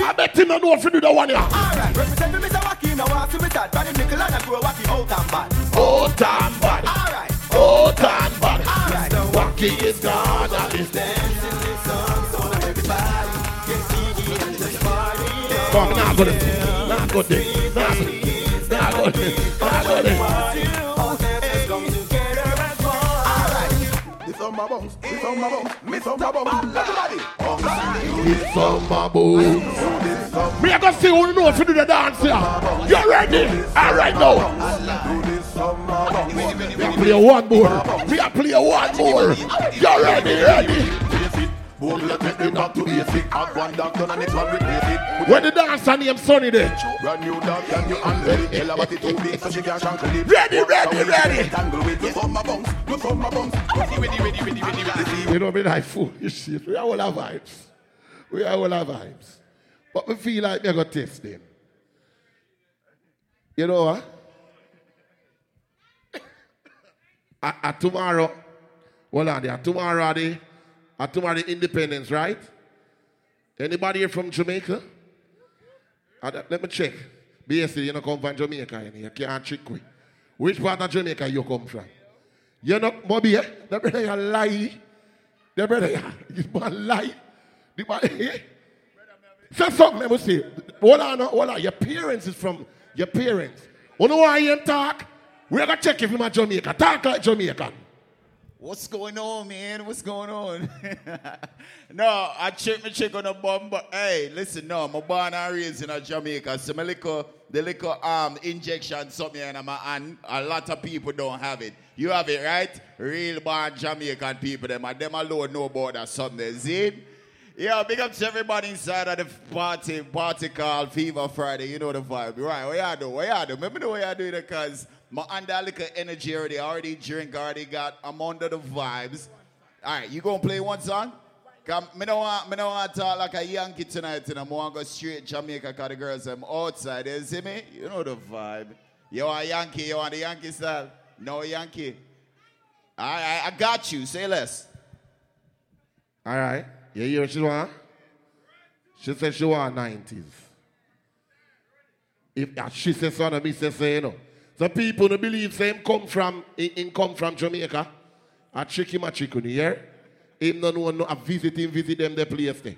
I bet him not know if you do the one here. Alright, Mr. Wacky. Now I see me. Brandon Nickel and I grow Wacky out and bad. Oh, damn bad. Alright. Oh, damn bad. Alright. Wacky is God. and it's Come on, now go there. Now go there. Now go there. My bones, me my bones. Everybody. Me I go see who you know if you do the dance here. You ready? All right now. I play one more. I play one more. You ready? Ready? Boom, let me take back to basic. Have one dog done and next one replace it. When the dancer name Sonny there. Brand new dog, can you handle? Tell her what it too big so she can shankle it. Ready, ready, ready. Tangle with you from my bones, you from my bones. Ready, ready, ready, ready, ready, ready. You know me like foolish shit. We are all our vibes. We are all our vibes. But we feel like we're going to test them. You know what? at, at tomorrow, hold on there. Tomorrow, are the, the independence, right? Anybody here from Jamaica? Uh, let me check. BSC, you know, come from Jamaica. You, you can't trick me. Which part of Jamaica you come from? You know, Bobby, eh? The brother you lie. The brother you, man lie. Man, eh? Say something, let me see. Hold on, hold on. Your parents is from your parents. You know why you talk? We're gonna check if you're Jamaica. Talk like Jamaican. What's going on, man? What's going on? no, I check my check on the bum, but hey, listen, no, I'm born and raised in a Jamaica, so my little, the little um injection something in my hand, a lot of people don't have it. You have it, right? Real born Jamaican people, them, and them alone know about that something. See? Yeah, big up to everybody inside of the party, party called Fever Friday. You know the vibe, right? What y'all do? What y'all do? Remember the way y'all do it because my under energy already, I already drink, already got, I'm under the vibes. All right, you gonna play one song? Come, me don't want, me to talk like a Yankee tonight, and I want to go straight Jamaica cause the girls I'm outside. You see me? You know the vibe. You want Yankee? You want the Yankee style? No Yankee. All right, I got you. Say less. All right. Yeah, You hear what she want? She said she want 90s. If she says so, and me say so, you know. So people don't believe same come from in, in come from Jamaica. A tricky my chicken, you hear? Him no know no a visit him, visit them the place there.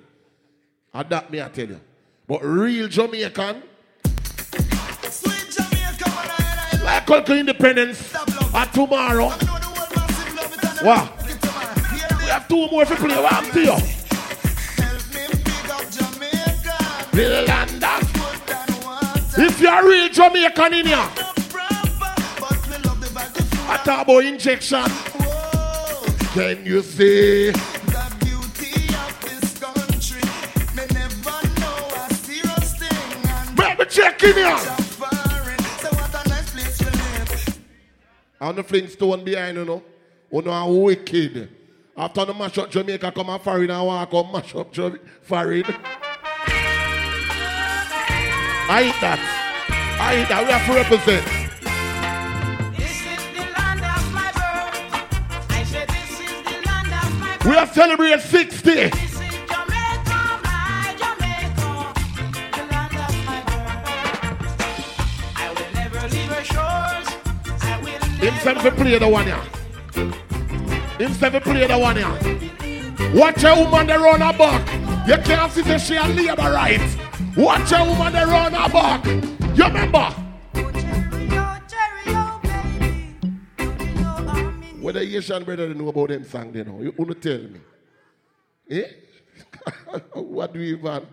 And that me I tell you. But real Jamaican, like Culture Independence at tomorrow. Wow. We have two more to play. What I'm to you? Little London. If you're real Jamaican in here, Talk about injection. Can you see? Check in here. On the Flintstone behind you know. Oh, you know how wicked. After the mash up Jamaica come and foreign and walk up mash up Jama- foreign. I hate that. I hate that. We have to represent. We are celebrating 60. Himself play the one here. Himself play the one here. Watch a woman that run her back. You can't see that she a labor right. Watch a woman that run her back. You remember? What the Asian brother know about them song, they know. You wanna tell me? Eh? what do you want?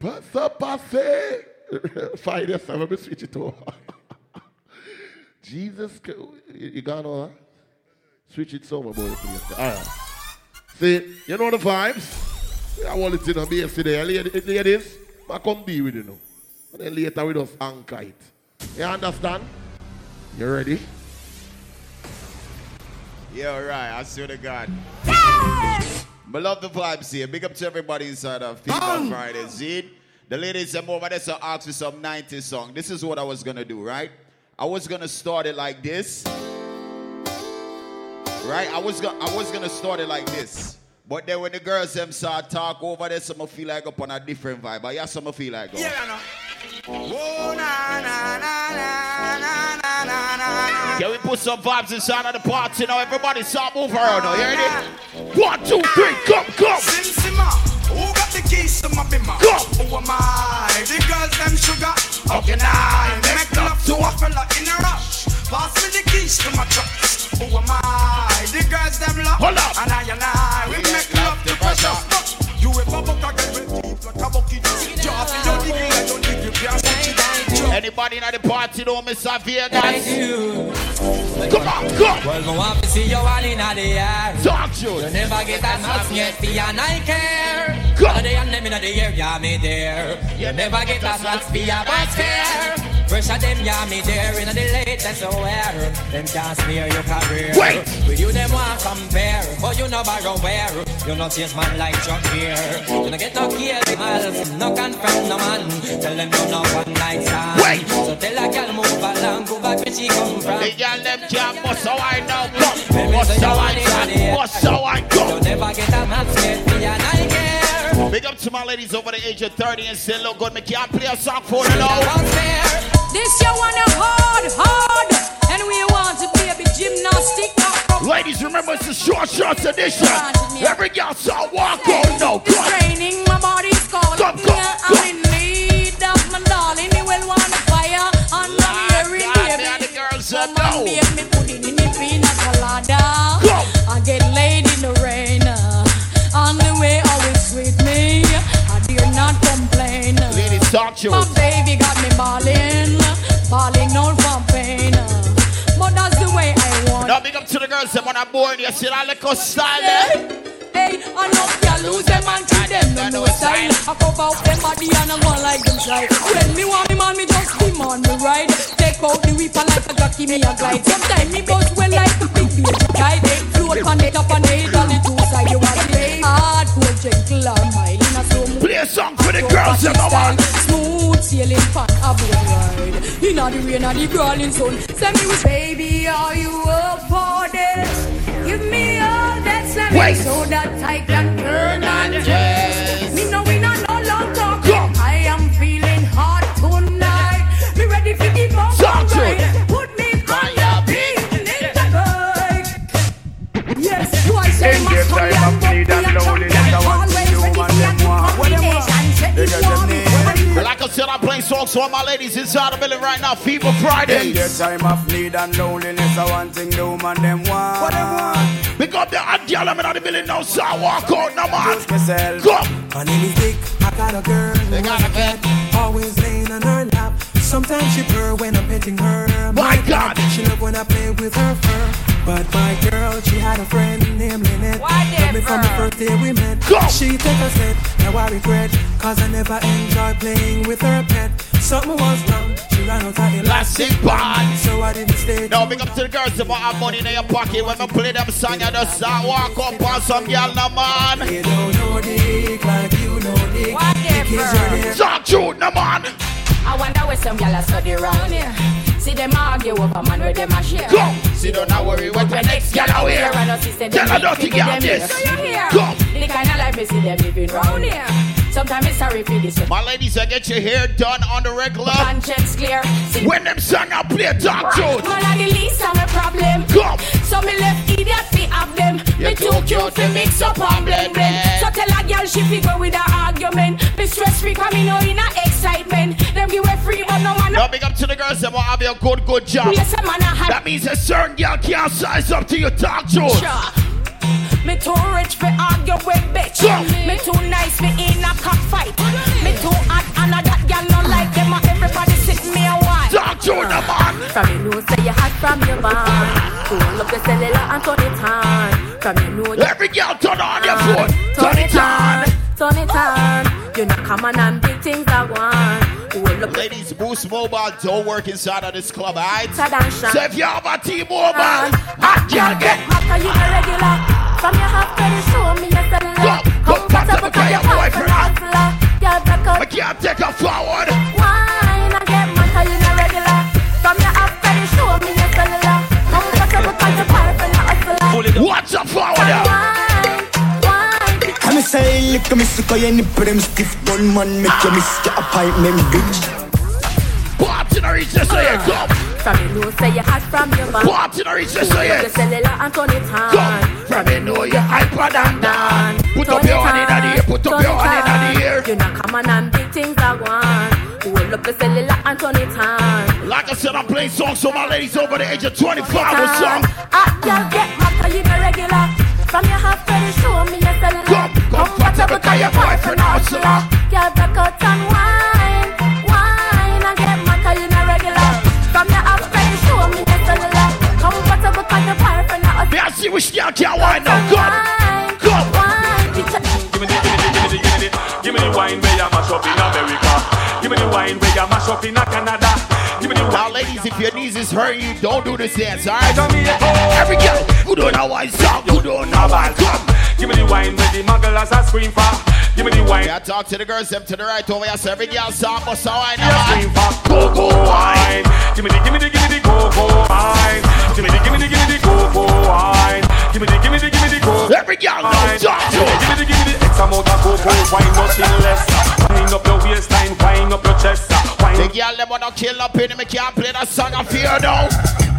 Pass up, pass years, I'm gonna switch it over. Jesus, you you gonna uh, switch it somewhere, boy. All right. See, you know the vibes? I want it in a base today. Ladies, I come be with you now. And then later we just anchor it. You understand? You ready? Yeah, right. I swear to God. Yes! I love the vibes here. Big up to everybody inside of Fever Friday. See? The ladies and more, but that's ask for some 90s song. This is what I was gonna do, right? I was gonna start it like this. Right? I was gonna I was gonna start it like this. But then when the girls them start talk over there, some feel like up on a different vibe. But yeah, some feel like go. Yeah, I know. Yeah, we put some vibes inside of the party now. Everybody start moving around. You hear it? One, two, three, come, come. Sim Sima, who got the keys to my bima? Come. Who am I? The girls, them sugar. How can I make love to a fella in a rush? Pass me the keys to my truck. Who am I? The girls, them love. Hold up. And I and I, we make love to pressure. You ever buck a girl with teeth like a bucket? Drop in your nigga, I don't think you can switch it down. Anybody in the party know Mr. Vegas? Come on, come. Well, me want to see you all in the air. Talk to You You never get a chance yet for your night care. All day and them in the air, yeah, me there. You never get a chance for your bus fare. Pressure them, yeah, me there in the latest aware. Them can't smear your career. Wait. With you, them want compare. But you no borrow where. You no change man like Chuck here. You no get no care, miles. No confront no man. Tell them you no one night stand. Wait. So tell a girl move along, go back where she come from. The girl them can't bust how I know come. Bust how I come. Bust how I You come. never get a man scared for your night care. Big up to my ladies over the age of 30 and say, look good. Me can't play a song for you now. This you wanna hard, hard. And we want to be a big gymnastic. Ladies, remember it's a short short edition. Every girl's saw walk oh, on, no cut. Training, my body's calling. Come, come, come. I'm in need of my darling. You will want to fire on my hearing. Yeah, the girls are no. me pudding in the pina colada. Come. I get laid in the rain. On the way, always with me. I do not complain. Ladies, talk to My baby got me balling balling no from pain. But that's the way I want. Now big up to the girls that wanna born. You see that little style there? Hey, I know you lose them and treat them no no style. I cover up them body and I go like them shy. When me want me man, me just demand me ride. Take out the whipper like a jockey, me a glide. Sometimes me buzz well like a big baby kite. Float on it up on it, on the two side. You want it hardcore, gentle and mild. A slow Play a song for the girls, you know man. Smooth sailing fun, a boat ride. In the rain and the crawling sun. Send me with baby, are you up for this? Give me all that slamming Wait. I'm playing songs for all my ladies inside the building right now. Fever In Fridays. their time of need and loneliness, I want thing the woman them want. What them want? Pick up the girl, I'm in the building now, so I walk out now, man. Myself. Come. My name is Dick. I got a girl. They got a cat. Always laying on her lap. Sometimes she purr when I'm petting her. My God. She love when I play with her fur. But my girl, she had a friend named Lynette. Love me from the first day we met. She take a step. Now I regret. Cause I never enjoyed playing with her pet. Something was wrong. She ran out of Elastic band. So I didn't stay. Now, big up to the girls that have money in your pocket. When I play them song, you just start walk up on some girl, no man. You don't know Dick like you know Dick. Dick is your name. Talk truth, no man. I wonder where some gyal are study round here. See them argue over man where them a share. Come. See, don't not worry what the next girl out here. I know she Tell them her dirty to them this. here. So you hear? Come. The kind of life we see them living round here. Sometimes it's sorry for this. My ladies, I get your hair done on the regular. Conscience clear. See, When them song I play, talk truth. Man, I the least of my problem. Come. So me left idiot fi have them. Me too cute fi mix up and blend blend. So tell a girl she fi go with her argument. Be stress free me know in a excitement. Them give free but no man. Now, big up to the girls that will have a good, good job. Yes, a man a had. That means a certain girl can't size up to your talk truth. Sure. Me too rich for argue with bitch. Me too nice for in a cockfight. Me too hot and a that girl no like them. Everybody sit me a while. Talk to the man. From you know say you hot from your band Pull up the cellular and turn it on From you know you Every girl turn on your phone. Turn it on. Turn it on You not come on and big things I want Pull Ladies, Boost Mobile don't work inside of this club, alright? So if you have a T-Mobile, hot girl get Hotter you a regular. From your half to the show me your cellular Comfortable cause your boyfriend hustler Girl back out I can't take her forward. Wine and get matter you a regular. From your half to the show me your cellular Comfortable cause your boyfriend hustler What's up forward now? I'm a say, look at me, so call you nipple them stiff bun man, make you miss your appointment, bitch. Party in the reach, just say it, come. From you know say you hot from your band Party in the reach, just say up the it. cellular and turn it on Come. From you know you're hyper than down. Put up Turn your hand in on, the air, put up turn your hand in on. the air. You not come on and big things I want Pull up the cellular and turn it on Like I said, I'm playing songs for my ladies over the age of 25 or some. Ah, girl, get matter, you the regular From your half to the show me your cellular Come, comfortable, cause your boyfriend hustler. Girl, back out and wine Wine and get matter, you the regular From your half to the show me your cellular Comfortable cause your boyfriend hustler May I see which girl can wine now? Come. Come. Give me the, give me the, give me the, give me the, give me the wine where you mash up in America. Give me the wine where you mash up in Canada. Give me the Now, ladies, if your knees is hurting you, don't do this dance, alright? Every girl, who don't know why song, who don't know why come. Give me the wine where the mugglers are scream for. Give me the wine. Yeah, talk to the girls, them to the right over here. So every girl song, but so I Yeah, scream know. for go wine. Give me the, give me the, give me the go go wine. Give me the, give me the, give me the go go wine. Give me the, give me the, give me the go. Every girl know wine. talk to Give me the, give me the, give me the X amount of go go wine, nothing less. Wind up your waistline, wind up your chest. Uh, the Wine. girl, them wanna kill up in me, can't play that song of fear now.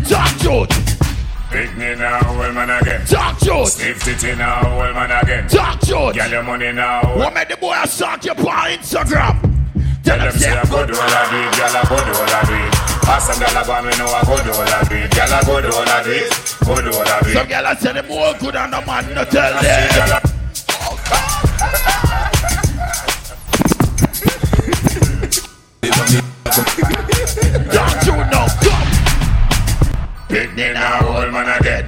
Talk to Pick me now, well man again. Talk truth. Stiff titty now, well man again. Talk truth. Get your money now. What made the boy suck you on Instagram? Tell them say I go do all I do it, girl I go do all I do it. Pass some girl I go me know I go do all I do it. Girl I go do all I do it, go do all I do it. Some girl I say them more good than the man, no tell I see girl them. Don't you know? Come. Big a hole man again.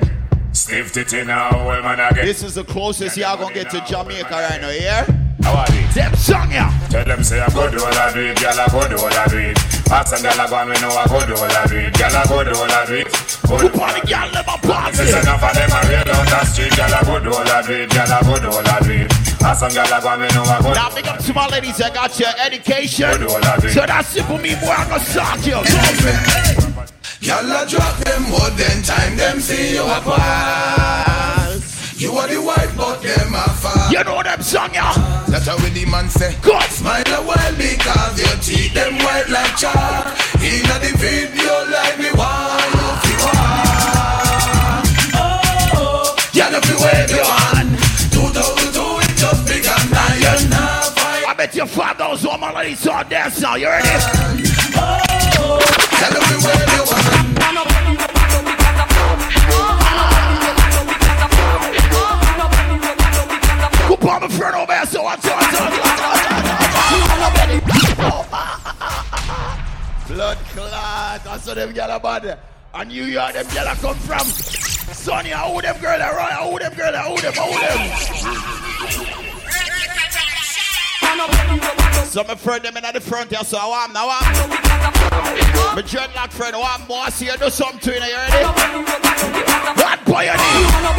Stiff tit in a hole man again. This is the closest y'all gonna get to Jamaica right now, yeah? How are they? Them song ya. Tell them say I go do all I do it, girl I go do all I do it. Ask some girl I go and we know I go do all I do it, girl I go do all I do it. Go do all I do it. Girl, them a party. This enough of them a real on the street, girl I go do all I do it, girl I go do all I do it. Ask some girl I go and know I go Now big up to my ladies that got your education. Go do all I do. So that simple me boy I'm gonna suck you. Y'all a drop them more than time them see you a pass. You are the white, but them a fall. You know them song, yeah. That's how the man say. God. Smile a while because your teeth them white like chalk. Inna the video like me want you fi walk. Oh, y'all if you wave your fight. Your bet you five those all my ladies saw dance now. You ready? Oh, y'all if you wave your hand. Go palm in front of me, so what's on Blood clot, I saw them gyal bad. And you York, them gyal come from. Sonny, how them girl around? How them girl? How them? How them? So my friend them in the front here, so I want now I'm My dreadlock friend, I want more see you do something to you, ready? What boy you need?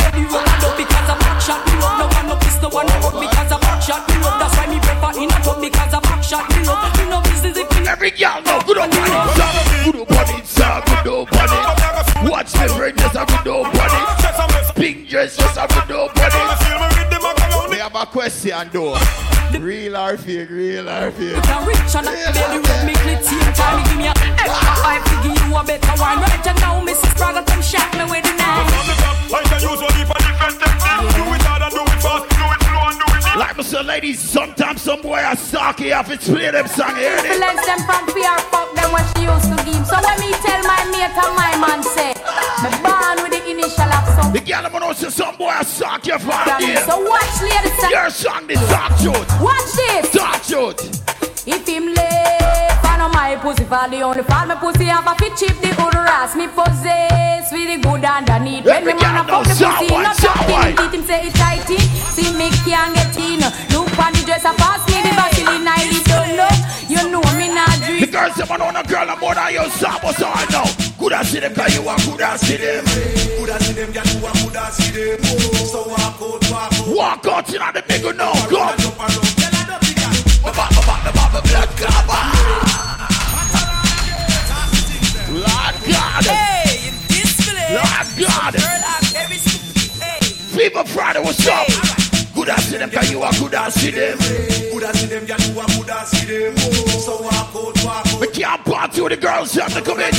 Because I'm back shot, me love. No one no piss, no one no because I'm back shot, me love. That's why me prefer in a tub because I'm back shot, me love. Me no business if me Every girl know good it, sir. Good on it, sir. Good up on it. Watch the ring, just a good on it. Pink dress, just a good it. Me have a question though. Real or fake, real or fake. can reach and I baby with me clit same time. Give me a extra five to give you a better wine. Right and now, Mrs. Praga come shot me with the knife. Like say, ladies, sometimes some boy a socky off it play them song here. Lends them from fear, fuck them what she used to give. So when me tell my mate and my man say, me born with the initial of some. The girl I'm know say some boy a sock you from here. So watch ladies and Your song, the dark truth. watch this. Dark truth. If him left, I know my pussy fall the only fall. My pussy have a fit chip the good ass. Me possess with the good underneath. When me Every man a fuck the pussy, someone, no talking. someone. Him say it tight in. See me can't get in. Look on the dress a pass me the Vaseline I did don't know. You know me not dream. The drink. girls them on a girl I'm more than you sabo so I know. Good as see them cause you are good as see them. Good as see them, girl, you a good as see them. So walk out, walk out. Walk out in the big now. Friday, what's up? Good as see them cause you are good as see them. Good as see them, girl, you a good as see them. So walk out, walk out. We can't party with the girls have to come in.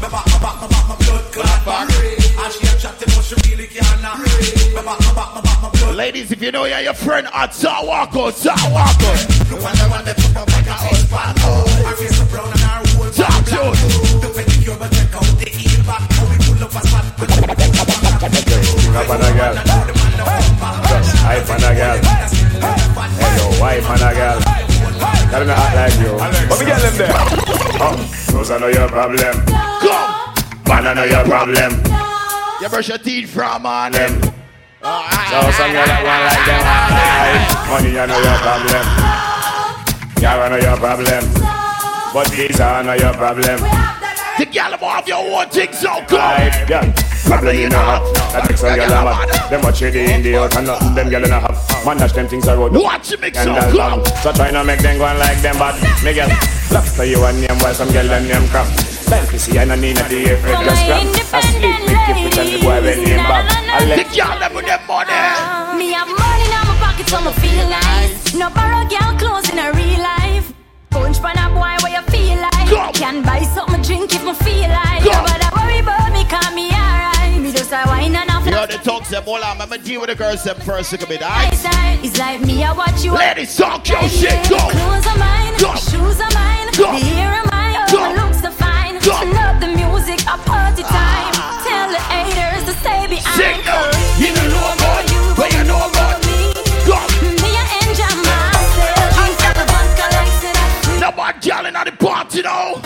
Back, back, my blood clot back. She a chatting, but she really can't back, back, my blood Ladies, if you know you're your friend at Star Walk out, Star Walk out. Look at the one that put up like a ice pack. Her face so brown and her whole Talk to black. us. The pedicure, but check out the heel back. How we pull up a spot. Up on a girl. Hype on a girl. Hello, wife on a girl. Tell me act like you. But me get them there. Oh, those are not your problem. Come. Man, I know your problem. You brush your teeth from on Them. them. So some girl that want like them. Money, I know your problem. Yeah, I know your problem. But these are not your problem. The gal them have your own thing, so come. Aye, yeah. Problem you know have. That makes some girl mad. Them watch you the in the out and nothing them girl in a have. Man dash them things a road. Watch you mix And up, come. So try not make them go on like them bad. Me girl, love for you and name while some girl and them name crap. Bell pussy and I need a day for From just crap. I sleep with you for the boy when name back. I The let gal them with them money. Ah, me have money in my pocket so me feel nice. No borrow girl clothes in a real life. Punch pan a boy where you feel like. Come. Can buy something drink if me feel like. Come. But I worry about me, call me alright. Me just a wine and a You know the talks them all on. I'ma deal with the girls them first a bit, alright? It's like me, I watch you. Ladies, talk your shit, go. clothes are mine, Go. shoes are mine, Go. the hair are mine, Go. my looks are fine. Go. Love the music, a party ah. time. Tell the haters to stay behind. Sing now. You don't know about you, but you know about me. Me, I enjoy myself. Drink up a vodka like that. Nobody you know.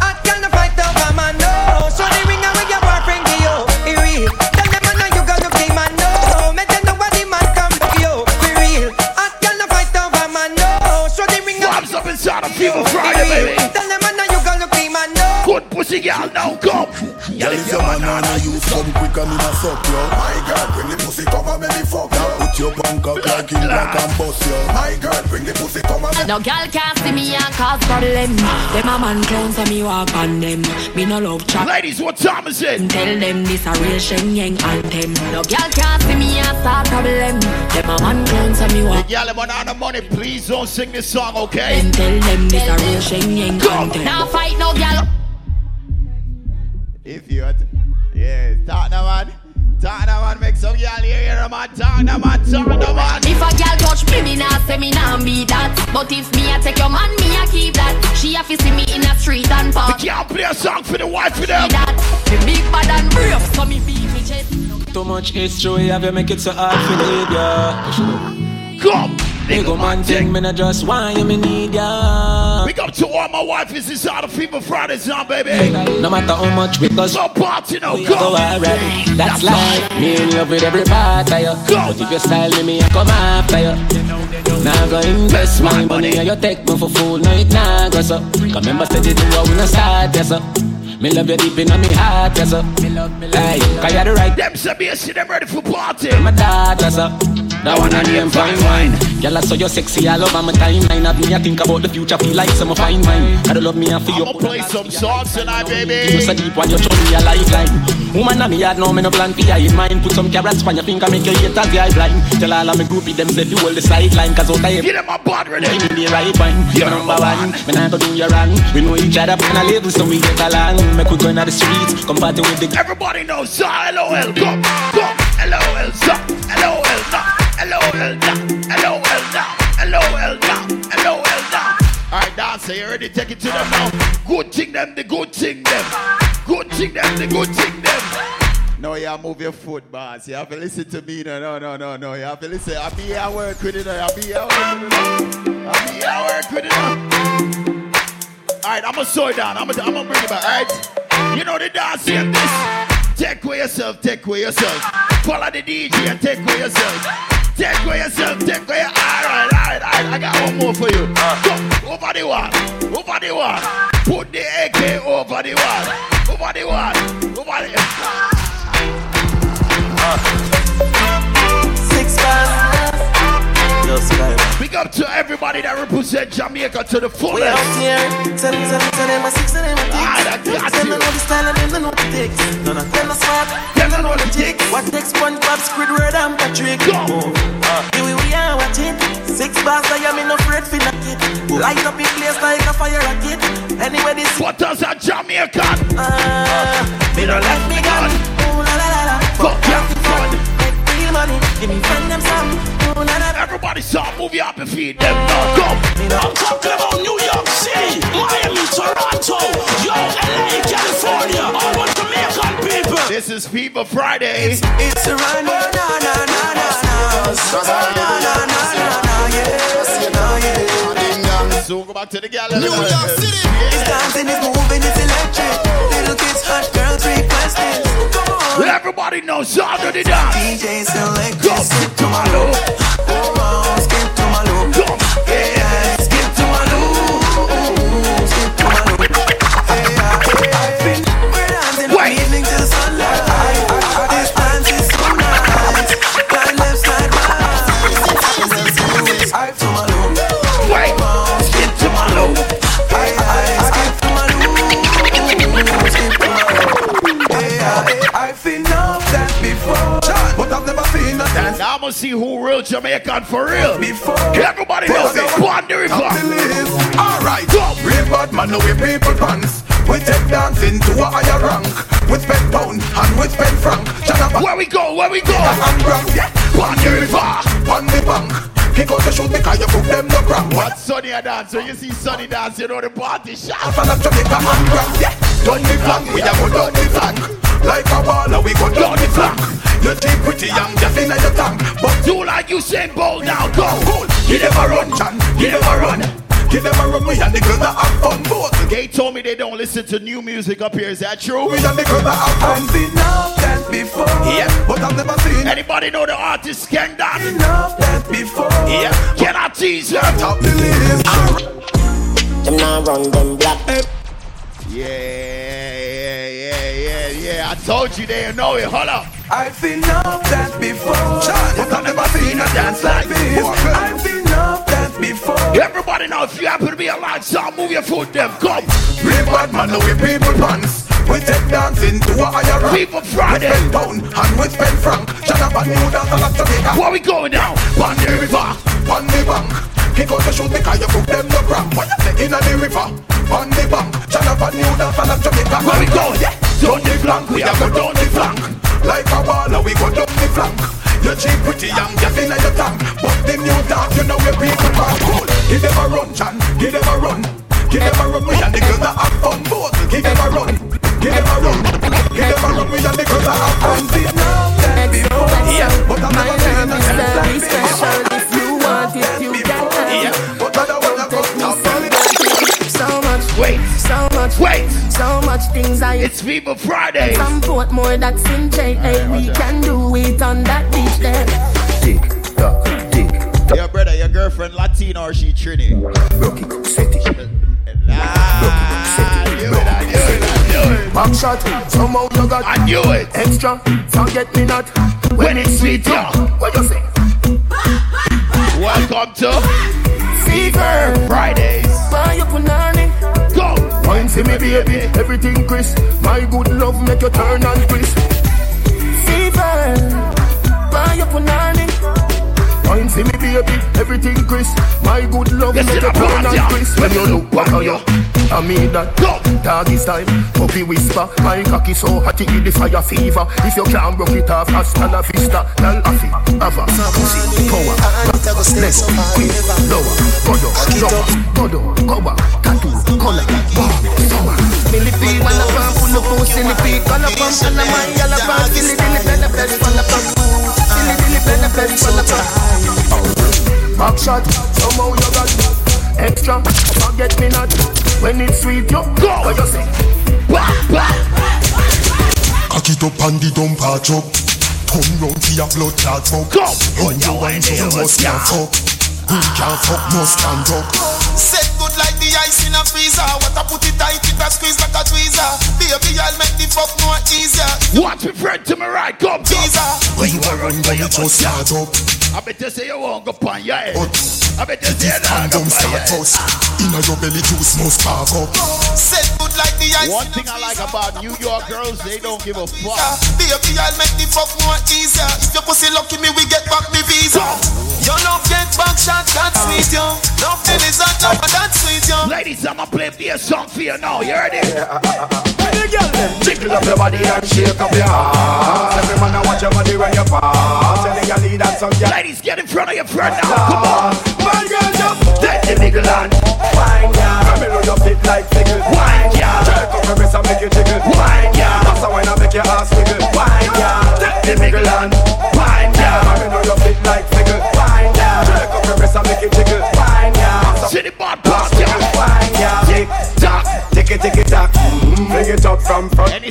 I can't fight over man, no. Show the ring and when your boyfriend give you, it real. Tell them I know you got no play man, no. Make them know what the man come back you, for real. I can't fight over man, no. Show the ring and Vibes up inside of Fever Friday, baby. Tell them I know you got no play man, no. Good pussy girl, now come. Girl, if your man on you come quick and me a suck yo. My God, bring the pussy come and make me fuck yo. Put your punk up like in black and bust yo. My God, bring the pussy come and make No girl can't see me and cause problem. Them a man clowns and me walk on them. Me no love chat. Ladies, what time is it? Tell them this a real Shen Yeng anthem. No girl can't see me and start problem. Them a man clowns and me walk. Y'all want on the money, please don't sing this song, okay? Them tell them this a real Shen Yeng anthem. Now fight no girl. If you want, yeah, talk now, man. Talk now, man. Make some y'all hear you, man. Talk now, man. Talk now, man. If a girl touch me, me nah say me nah be that. But if me a take your man, me a keep that. She a fi see me in a street and park. We can't play a song for the wife for them. That me big bad and brave, so me beat me chest. Too much history have you make it so hard for leave ya. Come, Big man thing, me not just want you, me need ya. Big up to all my wife is inside of Fever Fridays on, baby. No matter how much we go, So party now, we go go. alright. That's life. Me in love with every part of you. But if you style me, me I come after you. Now go invest my money and you take me for fool. No, it nah go so. Come remember, said you do what we not start, yes sir. Me love you deep in my heart, yes sir. Hey, cause you're the right. Them say me, see them ready for party. My daughter, sir. That one a name fine wine. Girl, I saw you sexy all over my timeline. Have me I think about the future, feel like some fine wine. Gotta love me and feel you. I'ma play some songs tonight, You baby. so deep when you show me a lifeline. Woman, me yard now, me no plan for you in mind. Put some carrots on your finger, make your haters the eye blind. Tell all of me groupie them say you hold the sideline, cause out of Get them a bad ready. me the right wine. You're number one, me not go do you wrong. We know each other on a level, so we get along. Make we go in the streets, come party with the. Everybody knows LOL, come, come, LOL, LOL, LOL, now, LOL, now, LOL, now, LOL, now. Alright, dancer, you ready? Take it to them now. Good thing them, the good thing them. Good thing them, the good thing them. No, you move your foot, boss. You have to listen to me. No, no, no, no, no. You have to listen. I'll be here at work with it. I'll be here. I'll be here with it. Alright, I'm gonna slow it down. I'm gonna, I'm gonna bring it back. Alright, you know the dance same this. Take away yourself, take away yourself. Follow the DJ and take away yourself. Take away yourself, take away. Alright, alright, alright. I got one more for you. Uh. Come over the wall, over the wall. Put the AK over the wall, over the wall, over the. Six Yo, Sky. Big up to everybody that represent Jamaica to the We out fullest. here, tell them, tell them, tell them, a six and them a Ah, that know the style and them know the ticks. None of them no smart, them don't know the ticks. What takes SpongeBob, Squidward and Patrick? Oh, here we are watching. Six bars, I am in no afraid for knock it. Light up in place like a fire rocket. Anyway, this What does a Jamaican? Ah, me don't like me gun. Ooh la la la la. Fuck your fun. Make real money. Give me friend them some. Ooh la la. Everybody start move your happy feet. Them now come. I'm talking about New York City, Miami, Toronto, yo, LA, California, all my Jamaican people. This is Fever Friday. It's a run. Oh, na na na na na. Oh, na na na na na. Yes, oh, yeah. So go back to the gal. New York City. It's dancing, it's moving, it's electric. Little kids, hot girls requesting. Come. Everybody knows how to the dance. DJ select. Go, skip to my low. Come on, skip to my loop. Come, I'm gonna see who real Jamaican for real. before. Everybody knows it. Pond the river. Alright, real bad man, know we people pants. We take dancing to a higher rank. We spend pound and we spend franc. Jana Where we go? Where we go? and rank, yeah. Pond the river. On the bank. Kick out the shoot because you put them no cramp. What Sonny a dance? So you see Sonny dance, you know the party shot. Fan of Jamaica and grand, yeah. Down the flank, we a go down the flank. Like a baller, we go down the flank. You think pretty young, just in your tank. But you like you saying bold now, go. cool, you never run, Chan, you never run. You never run, me and the girls that have fun both. They told me they don't listen to new music up here. Is that true? We done the girl that I've seen enough that before. Yeah. But I've never seen Anybody know the artist Ken Don? enough that before. Yeah. Can I tease her? Top the list. Them now run them black. Yeah. I told you they know it. Hold up. I've seen enough that before. But I've never seen a dance like this. I've seen enough that before. Everybody know if you happen to be alive, so move your foot them. Come. We bad man, now we people pants. We take dancing to a higher rank. Fever Friday. We spend pound and we spend franc. Shut up and new dance and Jamaica. Where we going now? On the river, on the bank. Kick out the shoes because you put them no cramp. What you say in the river, on the bank. Shut up and new dance and Jamaica. Where we going? Yeah. Down the flank, we a go down the flank. Like a baller, we go down the flank. You cheap pretty young, get in like your tank. But the new dance, you know we people back cool. Give them a run, Chan, give them a run. Give them a run, we and the girls that have fun both. Give them a run, give them a run. Give them a run, we and the girls that have fun. See now, that before. Yeah, but I'm My never seen love a is dance very like this. special. If you want it, you can. Yeah, but I don't wanna go So much, Wait. So Wait. so much things I It's Fever Friday. Some Portmore that's in J. Hey, we can do it on that beach there. Tick tock, tick tock. Your brother, your girlfriend Latino or she Trini? Broke it, set it. Ah, I knew it, I knew it, I knew it. Back shot, somehow you got I knew it. extra. Forget me not When it's sweet, yo. What you say? Welcome to Fever, Fridays. buy your punani. Go. Wine see me baby, everything crisp. My good love make you turn and crisp. Fever, buy your punani. Wine see me baby, everything crisp. My good love Yes, make you it a party, and crisp. When you look back on you, I mean that. Go. Doggy style, puppy whisper. My cocky so hot it give the fire fever. If you can't broke it off, hasta la vista. Tell Afi, Ava, pussy, power, less, quick, lower, godo, lower, godo, cover, tattoo, color, bar, summer. Millipede, man, a pump, pull up, pull silly pig, color pump, and a man, yellow pump, silly dilly, belly, belly, full of pump. Dilly, belly, belly, full of. Back shot, somehow you got extra. Forget me not when it's sweet. You go. What you say? Cock it up and the dump a chop. Turn round to your blood clot fuck. Go. When you wine so you must can't fuck. Who can't fuck must stand up. Set the ice in a freezer. What I put it tight, it a squeeze like a tweezer. Baby, I'll make the fuck more easier. Watch me friend to my right. Come, come. Teaser. When you a run, when you just start up. I bet you say you won't go on your head. But I bet you say you don't go condom on your start head. us. Inna your belly juice must spark up. Set good like the ice One in thing I like about New York girls, they don't give a fuck. Baby, I'll make the fuck more easier. If your pussy lucky me, we get back me visa. Your love get back shot, that's sweet, yo. Love feelings on top of that sweet, yo. Ladies, I'ma play a song for you now. You heard it? Jiggle up your body and shake up your ass. Every man I watch your body when you pass. Tell girl lead and some girl. Ladies, get in front of your friend now. Come on. My girl just take the niggle and wine ya. Come here, you fit like fickle. Wine, yeah. Jerk up your wrist and make you jiggle. Wine, yeah. That's a wine and make your ass wiggle. Wine ya. Take the niggle and Wine, yeah. Come here, you fit like fickle. Wine ya. Jerk up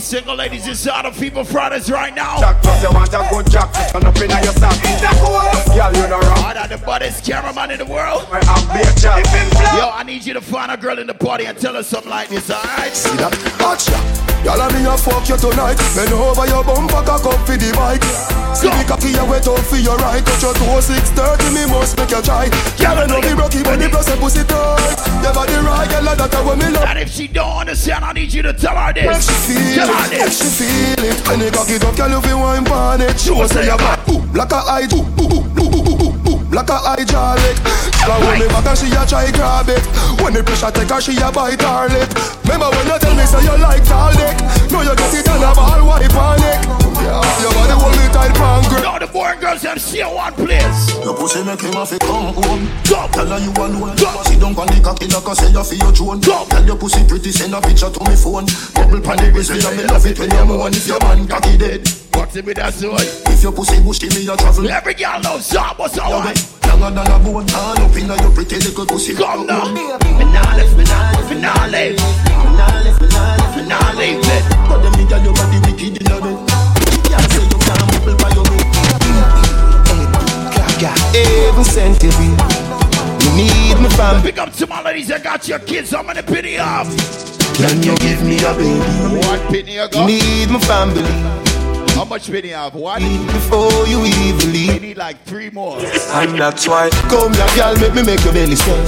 single ladies inside of Fever Fridays right now? Jack, you want a good need you to find a girl in the party and tell her something like this, alright? See that? Watch ya. Y'all me a fuck you tonight. Bend over your bumper, cock up for the bike. See the cocky you wet up for your right. Touch your toe, six thirty, me must make you try. I know me rocky body plus a pussy tight. Your body right, girl, that's how me love. And if she don't understand, I need you to tell her Make this. she feel Tell it, make she feel it. When you cock it up, girl, you feel wine pon it. She will say you bad, ooh, like a eye, ooh, ooh, ooh, like a eye jarlick. Girl, when me back and she a try grab it. When the pressure take her, she a bite her lip. Remember when you tell me say you like tall dick? No, you get it on a ball, wipe on it yeah. Your body hold me tight, man. Now the foreign girls them see one place. Your pussy make him have to come home. Jump. Tell her you alone. Jump. Sit down on the cocky like I say you feel your drone. Jump. Tell your pussy pretty, send a picture to me phone. Bubble pan the grizzly, I me love it when you're moan. If your man cocky dead. What's it with that soul? If your pussy bushy, me a travel. Every girl knows job was alright. Younger than a bone, all up inna your pretty little pussy. Come now, finale, finale, finale, finale, finale, me nah left, me nah left, me nah left, me nah left. But them inna your body wicked inna. got every. You need me fam. Pick up some my ladies, I got your kids, I'm gonna pity off. Can, Can you give me a baby? What pity I got? You need my family. How much money I have? What? Before you even leave. I need like three more. And that's why. Come here, girl, make me make your belly swell.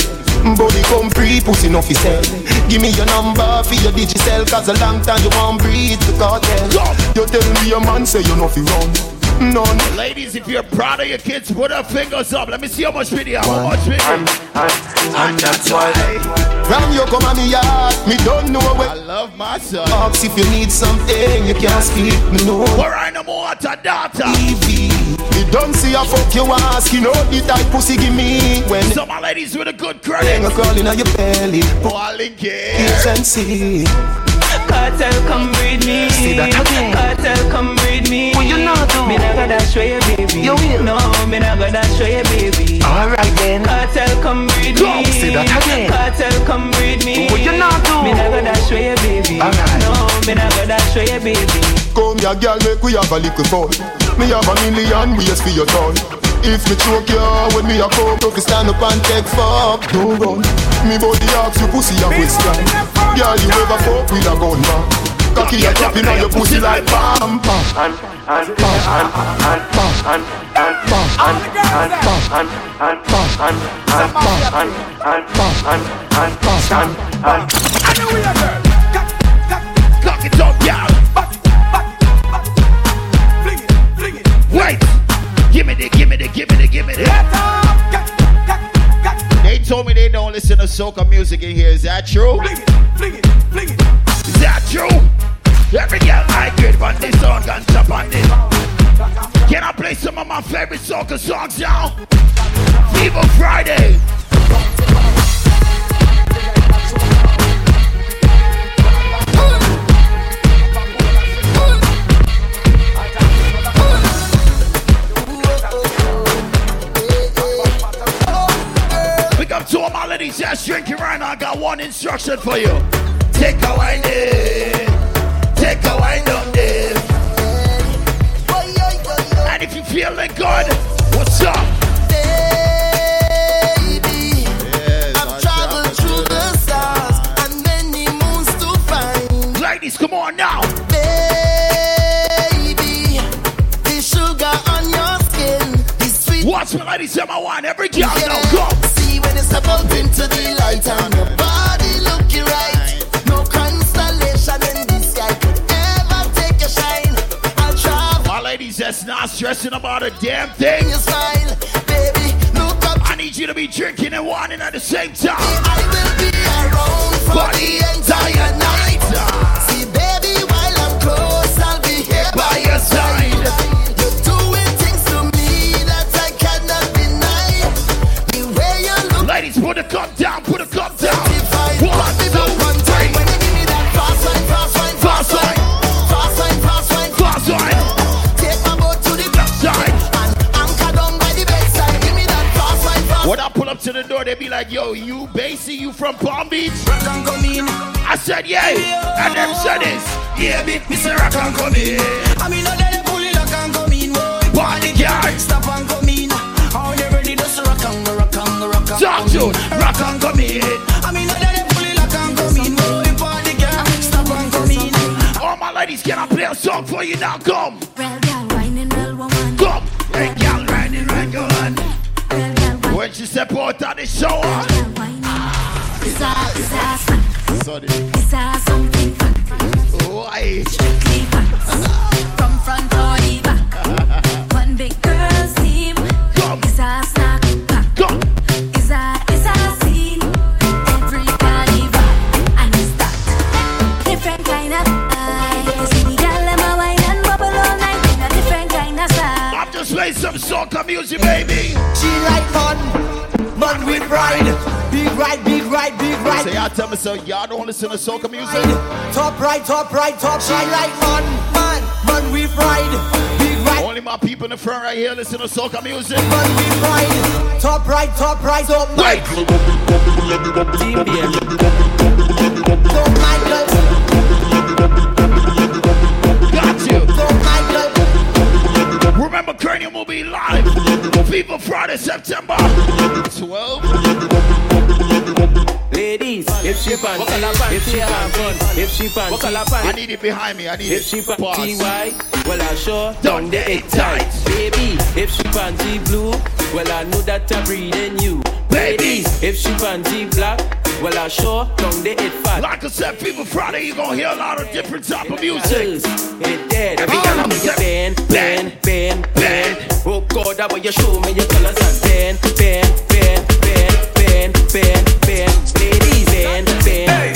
Body come free, pussy no fi sell Give me your number for your digicel Cause a long time you won't breathe the Kartel You tell me your man say you no fi run None Ladies, if you're proud of your kids, put your fingers up. Let me see how much video. How much video? And, and, and that's why Ram you come on me yard Me don't know where. I love my son. Ask if you need something You can't speak me no Where I no more to data. TV Me don't see a fuck you ask You know the type pussy give me When Some my ladies with a good credit. a crawling on your belly Balling Kiss and see Kartel come breed me. See that again. Kartel come breed me. What you not do? Me not gonna show you, baby. You will. No, me not gonna show you, baby. Alright then Kartel come breed me. See that again. Kartel come breed me. What you not do? Me not gonna show you, baby. Alright. No, me not gonna show you, baby. Come here, girl, make we have a little fun. Me have a million ways for your tongue. If me choke you when me a if you stand up and take fuck, don't run. Me body ask you pussy a question. Girl, you ever fuck with a gun man? Cocky a dropping on your pussy like bam bam. And and and and and and bam bam bam bam and and bam and and bam give me the, give me the. They told me they don't listen to soca music in here. Is that true? Is that true? Every girl I get on this song and jump on this. Can I play some of my favorite soca songs now? Fever Friday. One instruction for you. Take a from Palm Beach? Rock and come in. I said, yeah. And them said this. Yeah, me, Mr. Rock and come in. I mean, now they pull it, rock and come in, boy. Party girl. Stop and come in. How they ready to rock and go, rock and go, rock and Talk to. Rock and come in. I mean, now they pull it, rock and come in, boy. Party girl, stop and come in. All my ladies, can I play a song for you now? Come. Listen to soca music? Top right, top right, top She like fun, fun, fun with ride. Big ride, Only my people in the front right here listen to soca music. fun with ride. Top right, top right, top Wait. Top she panty. I need it behind me. I need if it. If she panty white, well I sure done get it tight, baby. If she panty blue, well I know that I'm breathing you, baby. If she panty black. Well, I sure don't they it fat. Like I said, Fever, Friday you gonna hear a lot of different type of music. It dead. Every time I'm bend, bend, bend, bend. Oh God, that way you show me your colors and bend, bend, bend, bend, bend, bend, bend, ladies, bend, bend. Hey.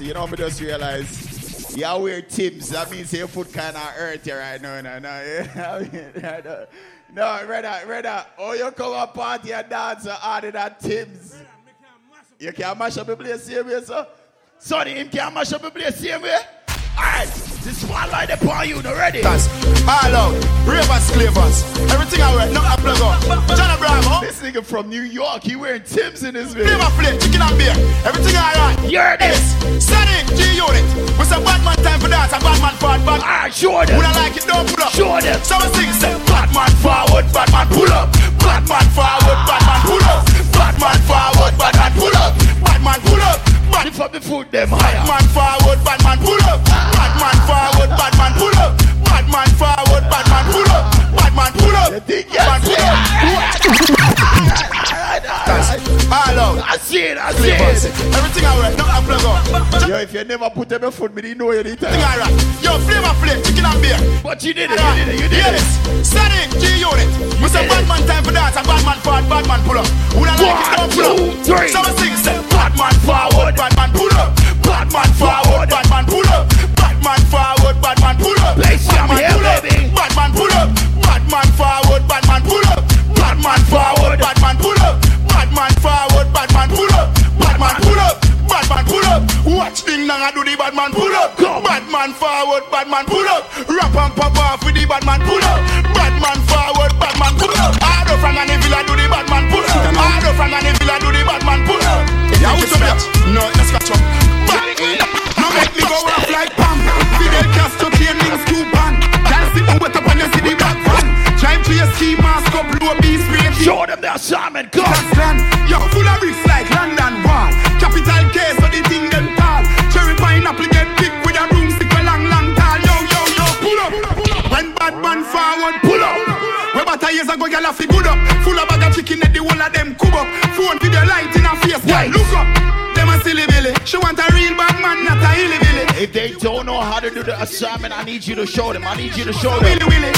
You know, me just realize you wear Tim's. That means your foot kind of hurt you right now. No, no, yeah. I mean, I know. no, brother, brother. Oh, you come a party and dance harder than Tim's. Brother, you can't mash up the place same way, sir. Sonny, you can't mash up the place same way. Alright, this one light upon you, no ready? That's all out, ravers, clavers, everything I wear, not a plug up. John Abraham, This nigga from New York, he wearing Tim's in his video. Never plate, chicken and beer, everything I want. You're this. Send G unit. It's a bad man time for that. A bad man forward, bad. Ah, show them. Would I like it? Don't pull up. Show them. So we sing, say, bad man forward, bad man pull up. Bad man forward, bad That's it, that's it. Everything I wear, not a plug Yo, if you never put them in food, me didn't know you did Everything I rap. Yo, flavor play, chicken and beer. But you did it, you did it, you did it. Send G-Unit. Mr. say bad man time for that. a bad man forward, bad pull up. Who don't like it, don't pull up. Three. Some things say, bad forward, Badman pull up. Badman forward, Badman pull up. Badman forward, Badman pull up. Ding dong, I do the bad man pull up. Bad man forward, bad man pull up. Rap and pop off with the bad man pull up. Bad man forward, bad man pull up. Hard up from an villa do the bad man pull up. Hard up from an villa do the bad man pull up. Yeah, who's up here? No, let's catch up. Now make me go off like Pam. Fidel Castro, Kenning, Cuban. Can't sit and wet up on your city back van. Drive to your ski mask up, blow a beast. Show them the assignment, go. Yo, full of bricks like London years ago, y'all have to good up. Full of bag of chicken, and the whole of them cub up. Phone video light in her face, girl, look up. Them a silly billy. She want a real bad man, not a hilly billy. If they don't know how to do the assignment, I need you to show them. I need you to show them. Willy Willy,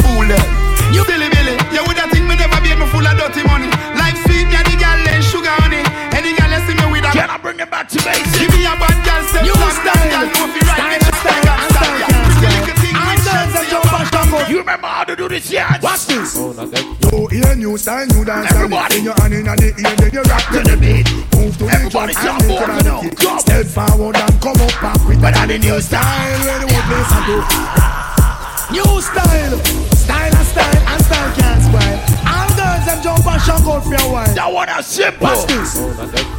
fool them. You silly billy. You would have think me never be me full of dirty money. Like sweet, yeah, the girl and sugar honey. Any girl see me with a. Can I bring them back to basics? Give me a bad girl, say New black, style. that girl know fi right. Style, Style, style, style, style, style. Little thing with sense, You remember how to do this, yeah? Watch this. Oh, Yo, hear new style, new dance. Everybody. In your hand in the ear, then you rock to the beat. Move to the Everybody drum jump and over now. on the Go. kick. Step forward and come up back with better than new style. Where the whole place I go. New style, style and style and style can't spoil. All girls them jump and shock out for a while. That one is simple. Watch this. Oh,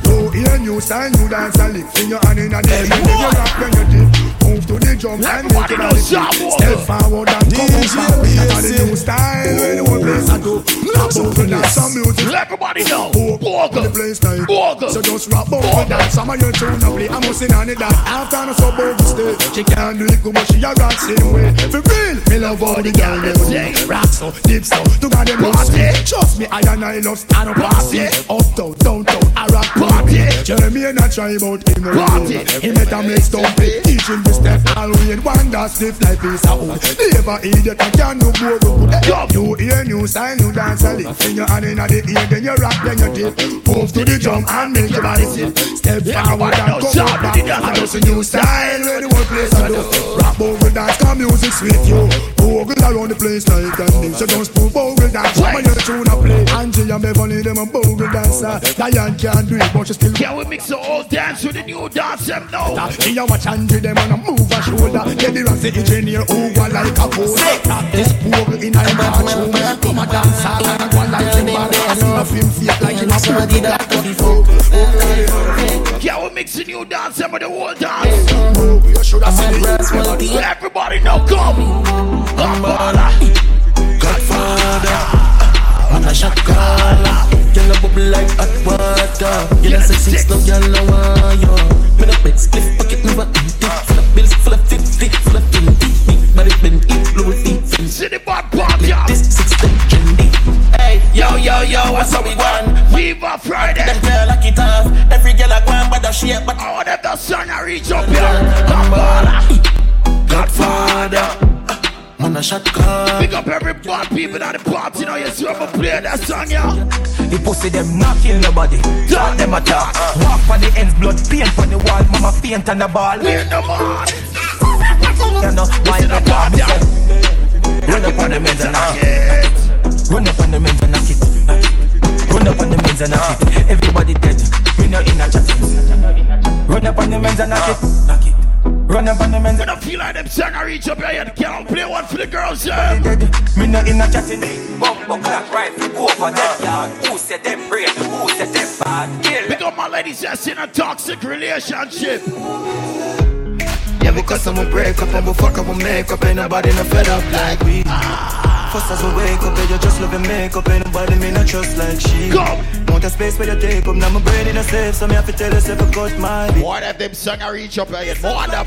Yo, hear new style, new dance and lick. In your hand in the ear, then you rock when you dip. Move to the drum and make it on knows the Sam kick. Walker. Step forward and come up back better than new style. Where the whole place I go. Rap over dance some music. Everybody know. Walk Walker. the place time. Walker. So just rap over dance. Some of your tune play. I'm missing on it that. After no so bold stay. She can't do it good, but she a rock same way. For real, me love all the girl them say. Rock so, dip so, to got them party. Trust me, I and I love stand up party. Uptown, downtown, I rock party. Jeremy and I try about him party. He met a mix stumpy, teaching the step. All we in one that stiff like piece of wood. Never idiot, I can no more good. You hear new style, new dance, and lick. In your hand in the ear, then you rock, then you dip. Move to the drum and make your body sit. Step forward and come back. I just a new style where the whole place I do. Rap bogle dance, come music sweet you. Bogle around the place like that. So just put bogle dance. Of your tune a play. Angie and Beverly, them a bogle dancer. Diane can't do it, but she still Can we mix the old dance with the new dance? Them know. she a watch Angie, them on a move a shoulder. Get the rocks, the engineer over like a pole. This bogle in a bathroom. Oh, come a dance all and a go like timber. I see a film fake like him a like a. Can we mix the new dance them with the old dance? You should have seen it. Everybody know. Come. On. Godfather. Man a shot caller. Girl a bubble like hot water. Girl a sexy slow, girl a you. Me no bed split pocket never empty. Full of bills, full of fifty, full of twenty. Big body bend it, blow it deep. City bad pop, yeah. This six ten trendy. Hey, yo yo yo, what's up we want? Fever Friday. Them girl like it off. Every girl a go and bad a shape, but want them to sun and reach up here. On. Godfather. Man a shot caller. Big up every bad people at the party. Now you see gonna play that song, yeah. The pussy them knocking nobody. Talk them a talk. Walk for the ends, blood paint on the wall. Mama faint on the ball. We're the man. You know why the party? Run up on the men's and knock it. Run up on the men's and knock it. Run up on the men's and knock it. Everybody dead. We no in a chat. Run up on the men's and knock it. Knock it. Run up on the men's When I feel like them song I reach up here, you can't play one for the girls, yeah. Me not in a chatting. Bumbo clock right, go for them yard. Who said them brave? Who said them bad? Kill. Big up my ladies that's in a toxic relationship. Yeah, because I'm a break up and we fuck up we make up. Ain't nobody no fed up like we. First as we wake up, yeah, you just love your makeup. Ain't nobody me not trust like she. Go. Want a space where you take up. Now my brain in a safe, so me have to tell yourself I cut my. More that them song I reach up under,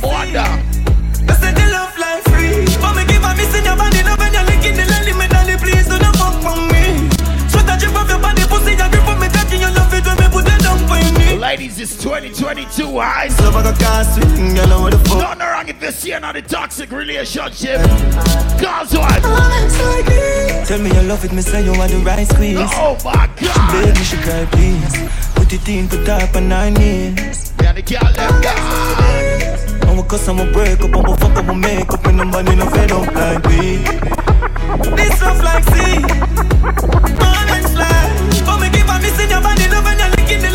more under. I said the love life free. But me give a miss in your body, now when you're licking the lily, me dolly, please do not fuck from me. Sweat a drip off your body, pussy, you Ladies, it's 2022, high. Love I got cast swing, girl, I what the fuck. Nothing wrong if you're seeing on the toxic relationship. Cause what? Oh, Tell me you love it, me say you want the right squeeze. Oh my She god. beg me, she cry, please. Put it in, put up on nine knees. Yeah, the girl them gone. And we cuss and we break up and we fuck up, we make up and nobody no fed up like we. This love like sea, man and fly. But me give a miss in your body, love and you're licking the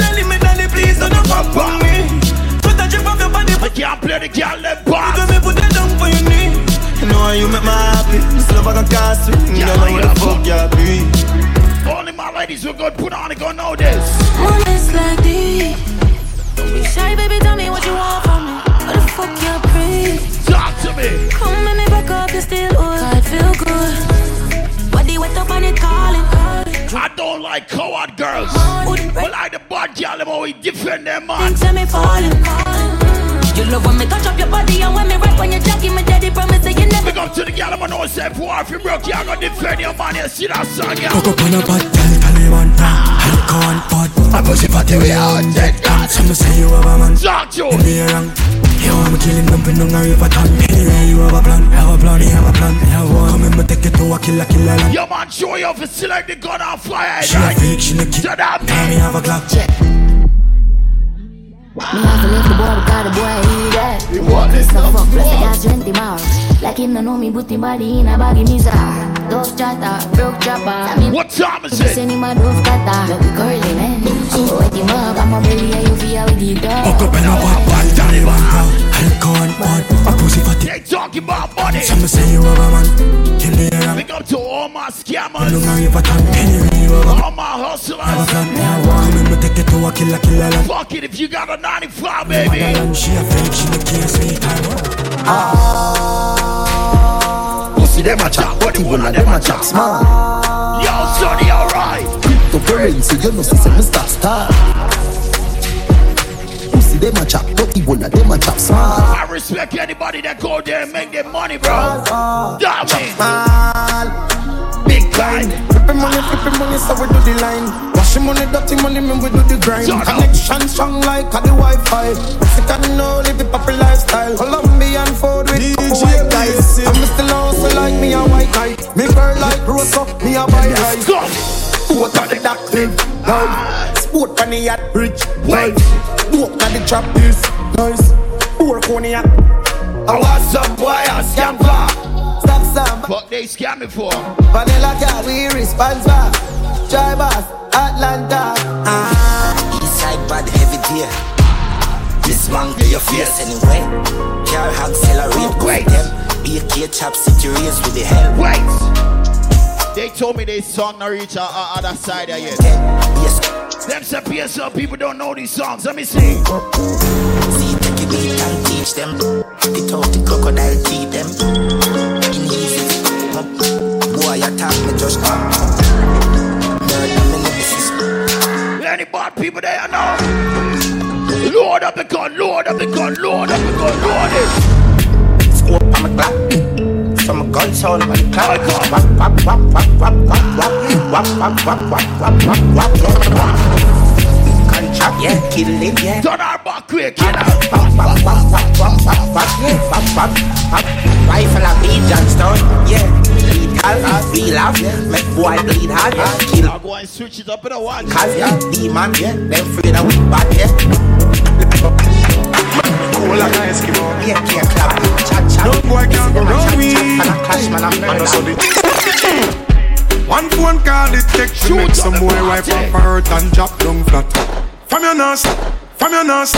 lily, me dolly, please don't fuck with me. Put a drip off your body, put the girl them boss. Let me put that down for your knee. You know how you make me happy. This love I can cast it. You know what the fuck you be. Only my ladies who good put on it gonna know this. Moments like these. Don't be shy, baby. Tell me what you want from me. What the fuck you breathe? Talk to me. Come let me back up, you still don't like coward girls. But like the bad girl, them always defend them man. Tell me falling. You love when me touch up your body and when me rap on your jacket, my daddy promise that you never. Big up to the girl, I'm know say for if you broke, you gonna defend your man. You see that song, yeah. Cock up ah, on a pot, tell it Taliban Alcohol pot I push it for the way out dead Some say you have a man Talk to In the wrong You want me killing them pin on a river town Anyway you have a plan Have a plan, you have a plan You have one Come in me take it to a killer killer land Your man show you off and select the gun on fire. She a freak, she a kid So that Tell me have a clock Me have to leave the boy because the boy he dead. You want this no fuck, plus I got 20 miles. Like him no know me, put him body in a baggy misa. Dove chatter, broke chopper. What time is it? Send him a dove cutter. Look curly man. Eh? Waking up, I'm a belly, I you feel Fuck Alcohol on, a pussy for They talking about money Some say you rubber man, kill the air Big up to all my scammers You know me if I can, can you All my hustlers Have a fun, now walk Come and take it to a killer, killer land Fuck it if you got a 95, baby She a fake, she the key, sweet time Ah Pussy, them a chop, what you want, them a chop Smart Yo, sonny, alright Cryptocurrency, you know, see, say me start star. Pussy them a chop, but even a them a chop small. I respect anybody that go there and make their money, bro. Damn it. Big time. Flipping money, flipping money, so we do the line. Washing money, dirty money, man, we do the grind. Shut up. Connection strong like a the Wi-Fi. Mexican no live the proper lifestyle. Colombian food with white guys. I'm still also like me a white guy. Me girl like rose up, me a buy rice. Go. Sport on the dock live, life. Sport on the yacht, rich, life. Walk on the trap, is nice. Four cognac. I want some boy, I scam for. Stop some. Fuck they scam me for. Vanilla girl, we responsible. Drivers, Atlanta. Ah. Eastside bad heavy deer. This man to your face anyway. Car hog accelerate Wait. them. Be a kid chop city race with the hell. Wait. They told me they song not reach our, our other side of yet. Yes, Them say PSL people don't know these songs. Let me see. see take a beat and teach them. It out the crocodile teeth them. In easy. Boy, attack me just come. Murder me nemesis. Any bad people there know. Lord up the gun, Lord up the gun, Lord up the gun, it. Scope on my clock. Gun sound the clock. Wap, wap, wap, wap, wap, wap, wap. Wap, wap, wap, wap, wap, wap, wap, wap. Contract, yeah, kill it, yeah. Turn our back quick, know. Wap, wap, wap, wap, wap, wap, wap, wap, wap, wap. Rifle a beat, Johnstone, yeah. Lethal, real off, make boy bleed hard, yeah. Kill I'll go and switch it up in a one. Cause yeah, demon, yeah, them afraid of we bad, yeah. Cool like an Eskimo. Yeah, can't clap, chat, chat. No boy can go wrong me. And a clash, man, I'm And not so One phone call it take to make some boy wipe up her hurt and drop down flat. From your nose, from your nose,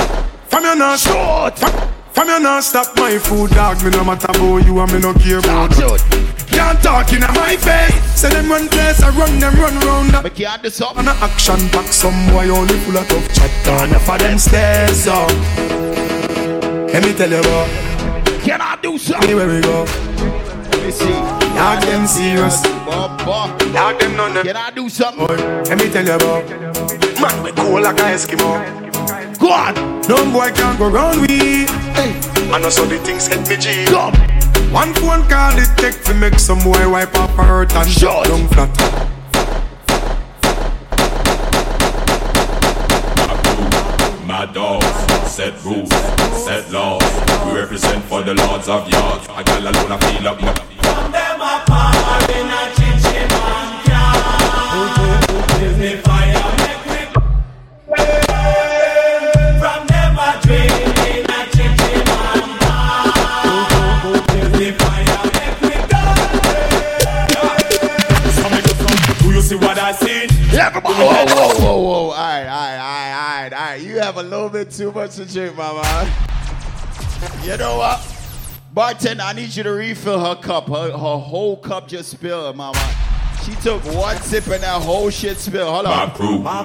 from your nose. From- From your nose, stop my food, dog. Me no matter about you and me no care about you. Can't talk in my face. Say them run place, I run them run round. But can't do something. On a action back, some boy only full of tough chat. Enough of them stairs up. Let me tell you about. Can I do something? Anywhere we go. Let me see. Dog them serious. Dog them none. Can I do something? Boy, let me tell you about. Man, we cool like a Eskimo. Go on. No boy can go round we. Hey. I know so the things hit me G. Come. One phone call it take to make some boy wipe up her hurt and shut down flat. Mad dogs, set rules, set laws. We represent for the lords of yards. I got alone, I feel up. From them apart in a chichi man Give me fire, make me From them a dream in a chichi man Give me fire, make me Do you see what I see? Everybody. Whoa, whoa, whoa, whoa. All right, all right, all right, all right, all right. You have a little bit too much to drink, my man. You know what? Bartender, I need you to refill her cup. Her, her whole cup just spilled, mama. She took one sip and that whole shit spilled. Hold on. My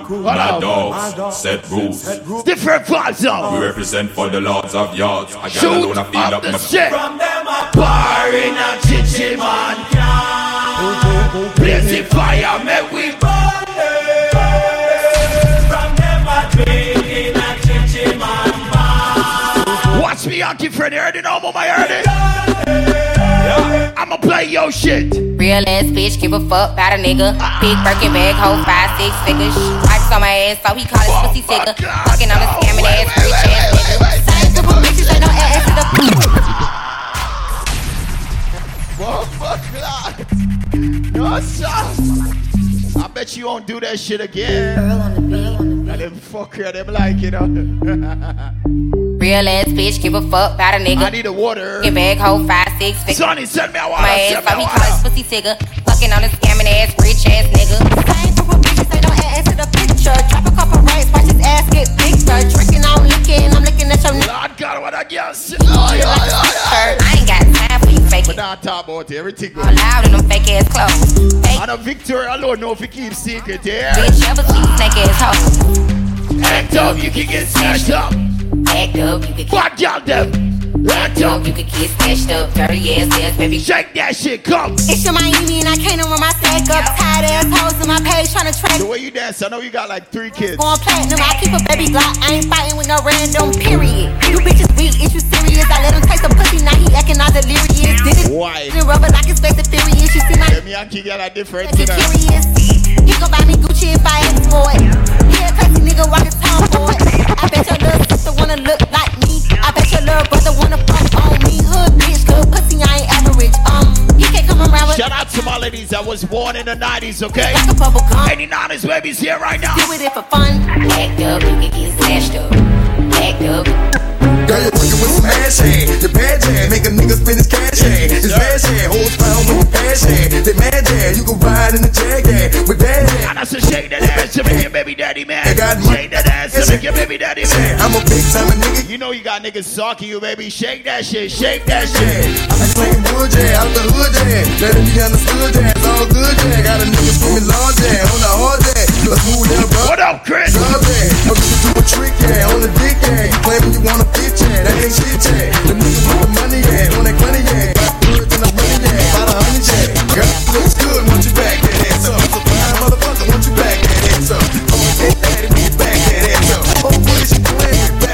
crew, Hold my on. dogs, set rules. Different vibes, We yo. represent for the lords of yards. I got Shoot alone, I feel up up the my shit. From them a bar in a chichi man can Blaze fire, make we me, Yankee Freddy. Heard it, Omo, I heard it. I'ma play your shit. Real ass bitch, give a fuck about a nigga. Big Birkin bag, hold five, six figures. Stripes on my ass, so he call his pussy oh figure. Fucking on the scamming ass, rich ass nigga. Same couple bitches, ain't no ass to the Motherfucker. Yo, son. I bet you won't do that shit again. Girl on the beat. And them fucker, them like, you know. Real ass bitch, give a fuck about a nigga. I need a water. Get bag, hold five, six figures. Sonny, send me a water, My ass, so me he call his pussy figure. Fucking on the scamming ass, rich ass nigga. Same couple bitches, ain't no ass to the picture. Drop a couple racks, watch his ass get bigger. Drinking, I'm licking, I'm looking at your Lord God, what I guess. Oh yeah, oh yeah. I ain't got time for you fake But now talk about it. Everything All loud in them fake ass clothes. Fake And a Victoria alone know if he keep secret, yeah. bitch, ever see snake ass hoes. Act up, you can get snatched up. Act up, you could Fuck y'all them. Act up, you could get snatched up. Dirty ass ass, baby. Shake that shit, come. It's your Miami and I can't run my stack up. Tired ass hoes in my page trying to track. The way you dance, I know you got like three kids. Going platinum, I keep a baby Glock. I ain't fighting with no random period. You bitches weak, is you serious? I let him taste the pussy, now he acting all delirious. Did it Why? in rubber like fast and furious. You see my Them Yankee got a different you curious? Gon' buy me Gucci if I ask for it. Yeah, nigga, walk his tongue for it. I bet your little sister wanna look like me. I bet your little brother wanna fuck on me. Hood bitch, good pussy, I ain't average. Um, he can't come around with Shout out to my ladies that was born in the 90s, okay? like a bubble gum. Any 90s babies here right now. Do it for fun. Act up, you can get smashed up. Act up. Girl, you're working with some ass hand. The bad jam, make a nigga spend his cash hand. It's bad jam, hoes found with the cash hand. They mad jam, you can ride in the jag. With bad. And I said, shake that ass to make your baby daddy man. I got Shake that ass to make your baby daddy man. I'm a big time nigga. You know you got niggas stalking you, baby. Shake that shit, shake that shit. I claim wood jam, out the hood jam. Let him be understood jam, it's all good jam. Got a nigga swimming large jam, on the hard jam. You a smooth bro. What up, Chris? Sub jam, I'm just do a trick jam, on the dick. You claiming you wanna fit jam, that ain't shit jam. The niggas with the money jam, on that money jam. Got goods in the money jam, about a hundred jam. Girl, looks good, want you back that up. A fine motherfucker, want you back that up. Get that and get back that ass up. Oh, what is you that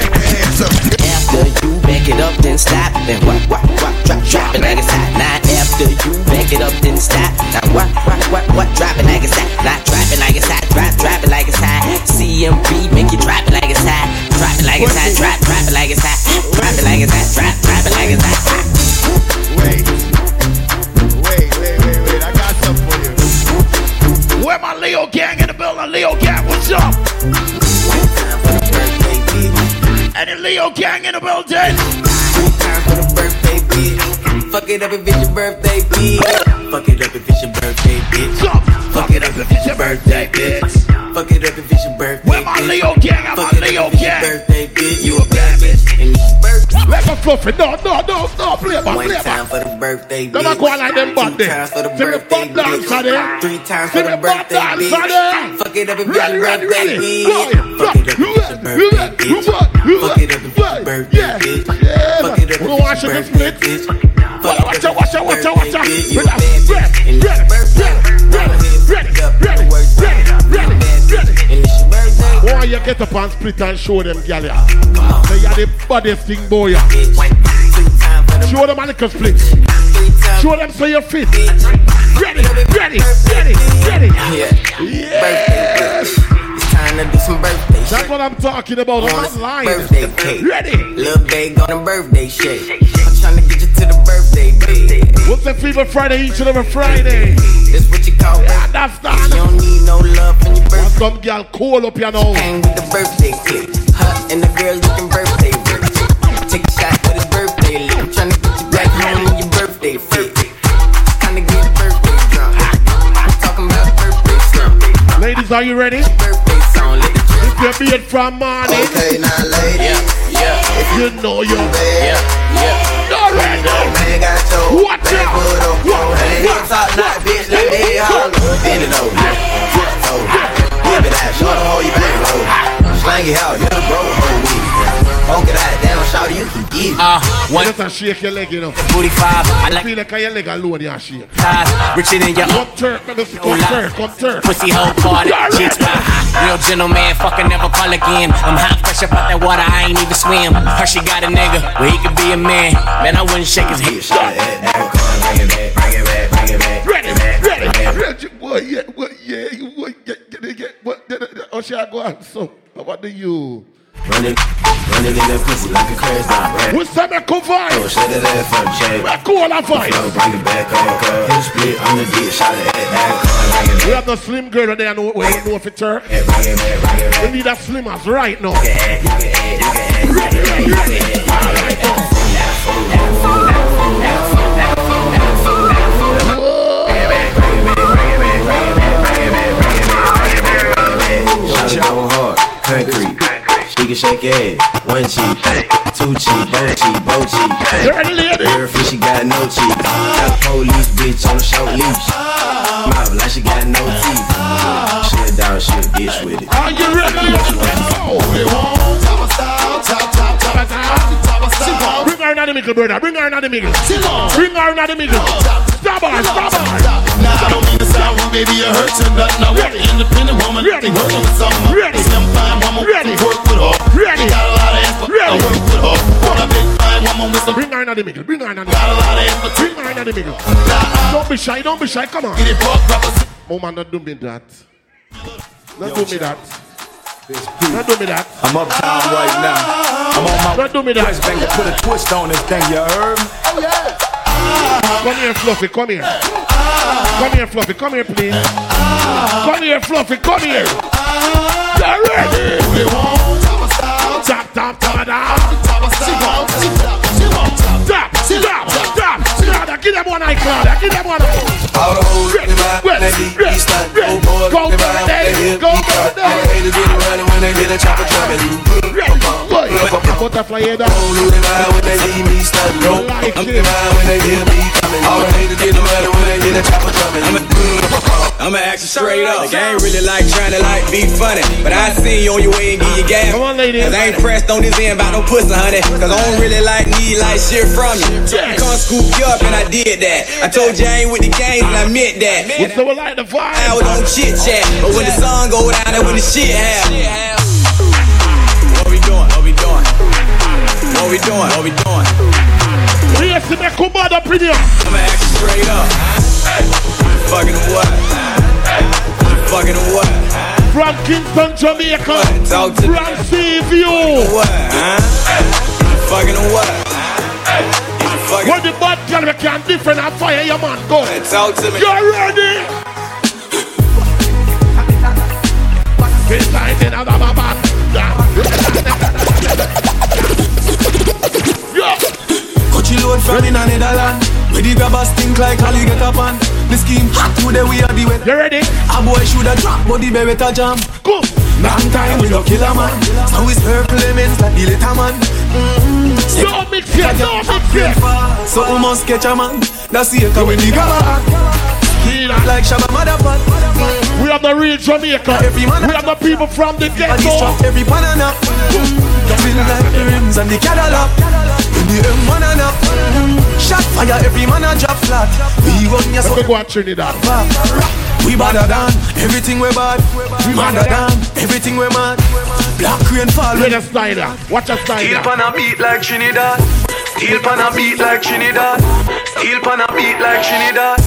up. After you back it up, then stop. Then what, what, what, drop, drop it like it's hot. Now after you back it up, then stop. Now what, what, what, what, drop it like. Now drop it like drop, drop it like. CMB make you drop it like. Drop it like drop, drop it like. Drop it like drop, drop it like it's hot. Wait. Wait, wait, wait, wait. I got something for you. Where my Leo gang in the building? Leo gang, what's up? The Leo gang in the building. Fuck it up if it's your birthday, bitch. Fuck it up if it's your birthday, bitch. Fuck it up if it's your birthday, bitch. Fuck it up if it's your birthday. Bitch. Where my Leo gang? I'm Fuck a it up Leo if it's your gang. birthday, bitch. You a bad bitch. And it's your birthday. Let me fluff it. No, no, no, no. Play it back, One play it time for the birthday, bitch. Never go on like them back Two times for the See me birthday, butt dance on there. bitch. Three times See for me the birthday, dance on there. bitch. Fuck it up if it's Ready, your ready, birthday, ready. bitch. Eh? Fuck it up if it's your birthday, bitch. Fuck it up if it's your birthday, bitch. We're watching this bitch. Watch out, watch out, watch out, watch out, watch out. Bitch, you a Ready, bad bitch. And it's your birthday. ready, ready, ready, ready, ready. It's your birthday. Boy, you get up and split and show them, gal. Say you're the baddest thing, boy. Show them a little split. Show them so you're fit. Ready, ready, ready, ready. Yeah. Birthday, To do some birthday shit. That's what I'm talking about. I'm not lying. Birthday cake. Ready. Little bag on a birthday shake. I'm trying to get you to the birthday bed. What's the Fever Friday each and every Friday? This what you call Yeah, birthday. understand? You don't need no love from your birthday. Some girl cool up, you know. Hang with the birthday clip. Her and the girl looking birthday rich. Take a shot with his birthday. I'm trying to get you back home in your birthday fit. Time to get birthday drunk. I'm talking about birthday stuff. Ladies, are you ready? Birthday song, let it drip. If you beat from morning. Okay, now, ladies. Yeah, yeah. If You know you. Yeah, yeah. Already. Man got your Watch back out. foot up on it. Hip top not bitch like me holler. Bend it over. Flip over. Whip it out. Show the hoe you back low. Slang it out. You're the bro hoe weed. Poke it out. Down. Shout you can get it. Uh, one You just shake your leg, you know. booty five. I like Feel like your leg alone, you shake. thighs. Richer than your Come turn, man, this- come turn, come turn. Pussy hole party, chicks fly. Real gentleman, fucking never call again. I'm hot fresh up out that water, I ain't even swim. Her she got a nigga, where he could be a man. Man, I wouldn't shake his head. Ready, ready, ready. What, yeah, what, yeah, you, what, yeah, get it, get, what, da, da, da. Oh, shall I go on? So, what do you? Running, running in that pussy like a crash down. Right. What's that, man, come Oh, vibe? shut that ass the check. Back cool, I'm fine. Oh, bring it back up. Hit a split on the dick. Shot it at that. We have the slim girl right there, know, we don't know if it's her. Bring it back, bring it back. We need a slim as right now. Shot it going hard, concrete. She can shake ass, one cheek, two cheek, both cheek, both cheek. Girl, she got no cheek. Got a police bitch on a short leash. Mouth like she got no teeth. She a dog, she a bitch with it. Are you ready? Bring her in the middle, brother. Bring her in the middle. Bring her in the middle. Stop her, stop her. Now I don't mean to sound rude, baby, you hurt you nothing. I want an independent woman. Ready. Working with someone. Ready. Slim fine woman. Ready. Work with her. Ready. Got a lot of ass, but I work with her. Want a big fine woman with some. Bring her in the middle. Bring her in the Got a lot of ass, but Bring her in the middle. Don't be shy, don't be shy. Come on. get it broke, rappers. Mama, don't do me that. Don't do me that. Don't do me that. I'm uptown right now. I'm on my Don't do me that. West Bank put a twist on this thing, you heard? Oh, yeah. Come here, Fluffy. Come here. Come here, Fluffy. Come here, please. Come here, Fluffy. Come here. You ready? Tap, tap, tap, tap. Tap, tap, tap. Claudia, give them one eye, Claudia. Give them one eye. All the hoes in my when they the chopper drumming. Boy, butterfly head up. Roll in my when they see me standing. Roll Like I'm it. in my when they hear me coming. All the haters get running when they hear the chopper drumming. I'ma ask you straight up. Like, I ain't really like trying to like be funny, but I seen you on your way and give you gas. Come on, ladies. Cause I ain't pressed on this end about no pussy, honey. Cause I don't really like need like shit from you. Yes. Come scoop you up and I did that. I told you I ain't with the games and I meant that. What's the like the vibe? I was on chit chat, but when the sun go down, that's when the shit happen. We doing? What we doing? Yes, me come on up in here. I'ma ask you straight up. Fucking what? Fucking what? From Kingston, Jamaica. Talk to From Seaview. What? Huh? Fucking what? When the bad girl we can different and fire your man go. Talk to me. You ready? This night in a baba Load from in a Netherland. Where the grabbers stink like up on. The scheme hot today we are the wet. You ready? A boy shoulda drop, but the better jam. Go. Long time we no kill a man. So we circle lemons like the little man. Mm-hmm. Don't mix it, don't mix it. So we must catch a man. That's the echo when the grabber. Like Shabba Motherfuck. We have the real Jamaica. Every man we have the people from the ghetto. every banana. Feel like the rims and the Cadillac. In the M1 and up. Shot fire, every man a drop flat. We run your Let go and Trinidad. We badder than everything we bad. We madder than everything we mad. Black rain fall. Look at Snyder. Watch a Steel Snyder. pan a beat like Trinidad. Steel pan a beat like Trinidad. Steel pan a beat like Trinidad.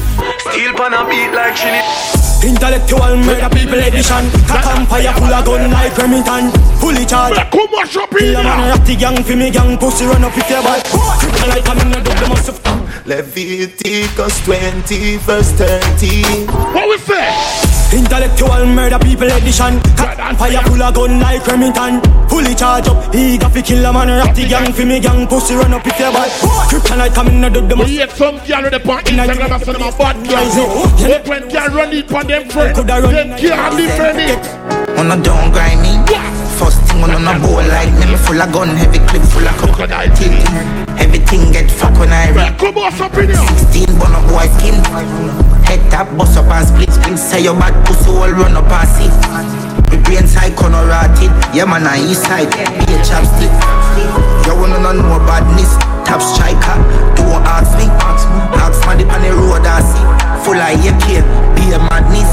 Steel pan a beat like Trinidad. Intellectual murder people edition. Cock and fire full of gun like Remington. Fully charged. Come mash up Kill a man rock the gang for me gang. Pussy run up if you bad Kryptonite I'm in the dub the massive Leviticus 20 verse 13. What we say? Intellectual murder people edition Cock and fire full of gun like Remington Fully charged up He got fi kill a man rock the gang for me gang Pussy run up if you bad Kryptonite I'm in the dub the We hate some girl with the point Instagram and send them a bad girl. Look when girl run it on them friends. Them can't defend it. On a don't grind me. first thing on a bowl like me. Me full of gun, heavy clip full of crocodile teeth. Everything get fuck when I read. Come on, up in here. 16 bun up boy skin. Head tap, bust up and split split. Say your bad pussy all run up and see. Me brain side corner rotted. Yeah man, I east side. Be a chapstick. You wanna know no badness. Top striker. Don't ask me. Ask man the on the road I see. Full of AK. Be a madness.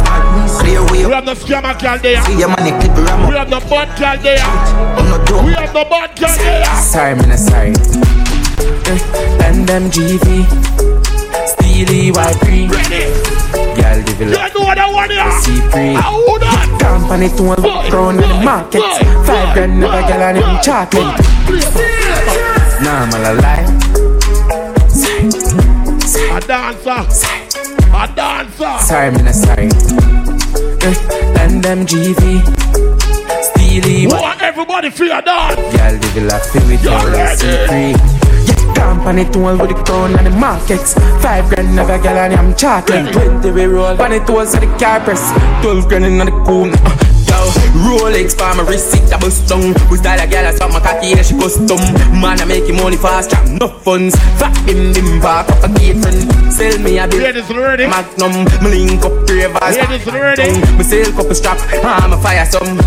Clear way. We have no scammer girl there. See your money clip ram We have no bad girl there. I'm not dumb. We have no bad girl there. Sorry, man, sorry. Eh, And them GV, Steely white cream. Girl, live it like C3. Company to a crown in the market. Five grand never girl and him chocolate. Nah, I'm all alive. A dancer. A dancer. Sorry, man, sorry. London GV steely. Want everybody feel a dance. Girl, they it have feel it all C3. Yeah, company tool with the crown and the markets. Five grand never girl and I'm chocolate. Twenty we roll, bunny tools at the car press. Twelve grand in the coon. Uh, Yo, Rolex for my receipt, I bust down. We style a girl, I saw my cocky, that she custom. Man, I make him money fast, trap no funds. Fat him, him back up a gate friend. Sell me a bill. Magnum, me link up ravers. Ladies ready? Me sell couple strap, I'm a fire some.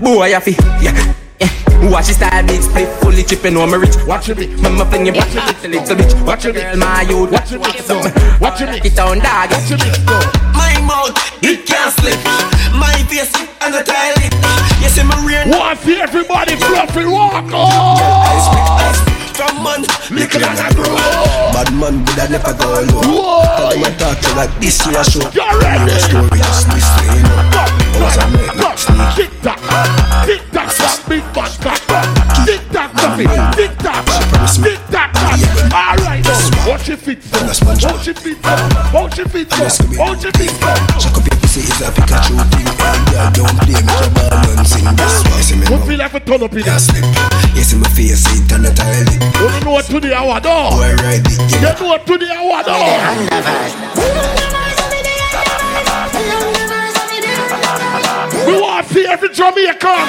Boy, I feel, yeah. Yeah. Watch his style, big split, fully chipping on my rich. Watch it, Mama fling your back, a little bitch. Watch your girl, my youth. Watch it, watch it, it down, dog. Watch it, My mouth, it can't slip. My face, and the tile it. You see me rain. Want see everybody fluffy walk I on. speak, I speak from man, little and I grow. Bad man, would I never go low. Tell them I talk to like this, you a show. You're ready? The story is this way, you know. I was a man, Go. sneak. Tick tock. Tick tock. Big bad cock. Tick tock. Coffee. Tick tock. Tick tock. All right. now. Watch your feet. Watch your feet. Watch your feet. Watch your feet. Check up your pussy, is a Pikachu thing. Hey, girl, don't play me, your and. That's why, see me What feel like a turn up in Yeah, slip. My face, it and the tile. You don't know what to the hour, though. Ride it, You yeah. know what to the hour, though. We want to see every Jamaican?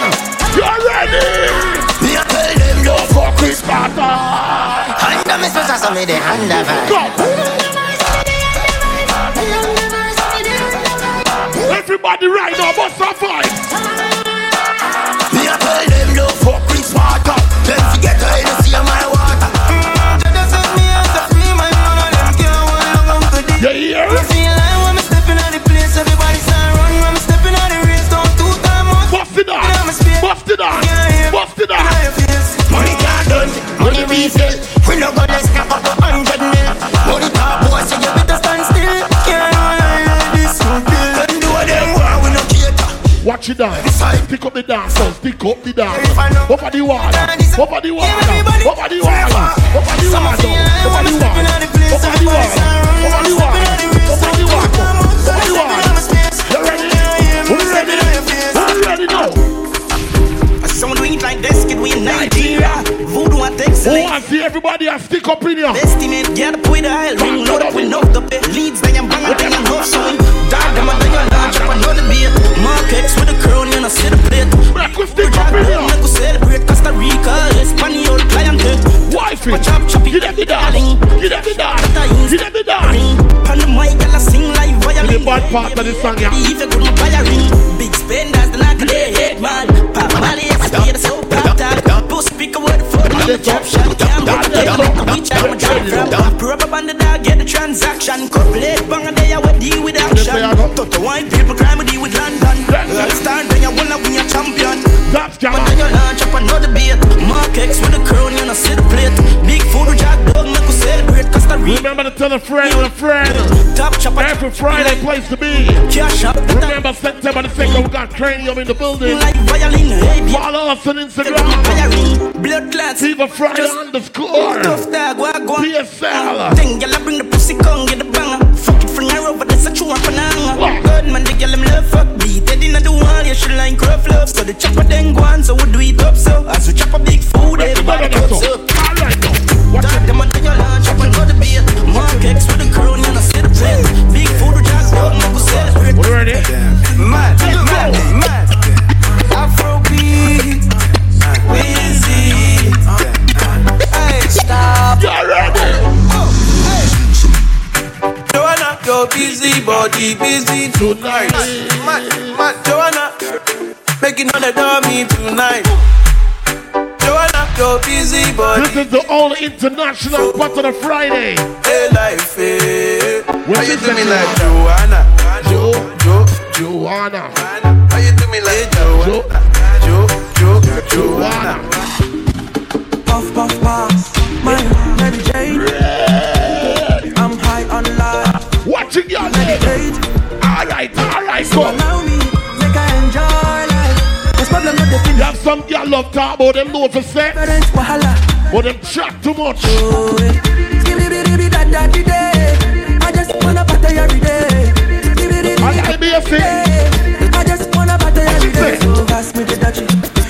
You're ready. Me I tell them you fuck with Sparta. And the missus so me the hand of Everybody right now, bust a fight. Watch it down. Pick up the dancers. Pick up the dance. Over the wall. Over the wall. Over the wall. Over the wall. Over the wall. Over the wall. Over the wall. Over the wall. Over the wall. Over the wall. You ready? Who ready? Who ready now? Someone do it like this, kid, we in Nigeria. Voodoo and Texas. Who want to see everybody a stick up in here? Estimate, get up with the aisle, ring load up with no the pay. Leads, then I'm bang, then I'm no Text with a crown and a set plate. We drag down and go celebrate Costa Rica, Espanol, clientele. Wife, my chop chop, you let me darling, you let me darling, you let me. On the mic, girl, I sing like violin. The bad part of the song, yeah. If you couldn't buy a ring, big spenders, then I could hate man. Pop money, I swear it so proud. Pick a word for the number, jump shot, jam, what the fuck, we I'm a from. Prop up on the dog, get the transaction. Couple late, bang a day, I would deal with action. Talk to white people, crime, deal with London. All star, then you wanna win your champion. That's gamma. But then you launch up another beat. Mark X with a crown, you know, see the plate. Big food with Remember to tell a friend and a friend. Top chopper. Every Friday place to be. Up. Remember September the 2nd, we got Cranium in the building. Like violin, Follow us on Instagram. Blood clots. Fever Friday underscore. Tough dog, what go on? PSL. Uh, then y'all bring the pussy, come get the banger. Fuck it from her over, that's a true one for now. Good man, the girl, him love fuck beat. They didn't do one, you should like rough love. So the chopper then go on, so we do it up so. As we chop a big body busy tonight. Mad, mad, Joanna, making all the dummy tonight. Joanna, your busy body. This is the all international part of the Friday. Hey, life, hey. What How you you do me like Joanna? Jo, Jo, Joanna. How you do me like Joanna? Jo, Jo, Joanna. Puff, puff, pass. My Mary Jane. Watching. Alright, alright, So allow me, make I enjoy life. Cause problem not the thing. You have some girl love talk about them know for sex. But them chat too much. Oh, eh. Skibidi bidi da da di day. I just wanna party every day. I gotta be a thing. I just wanna party every day. So pass me the dutchie.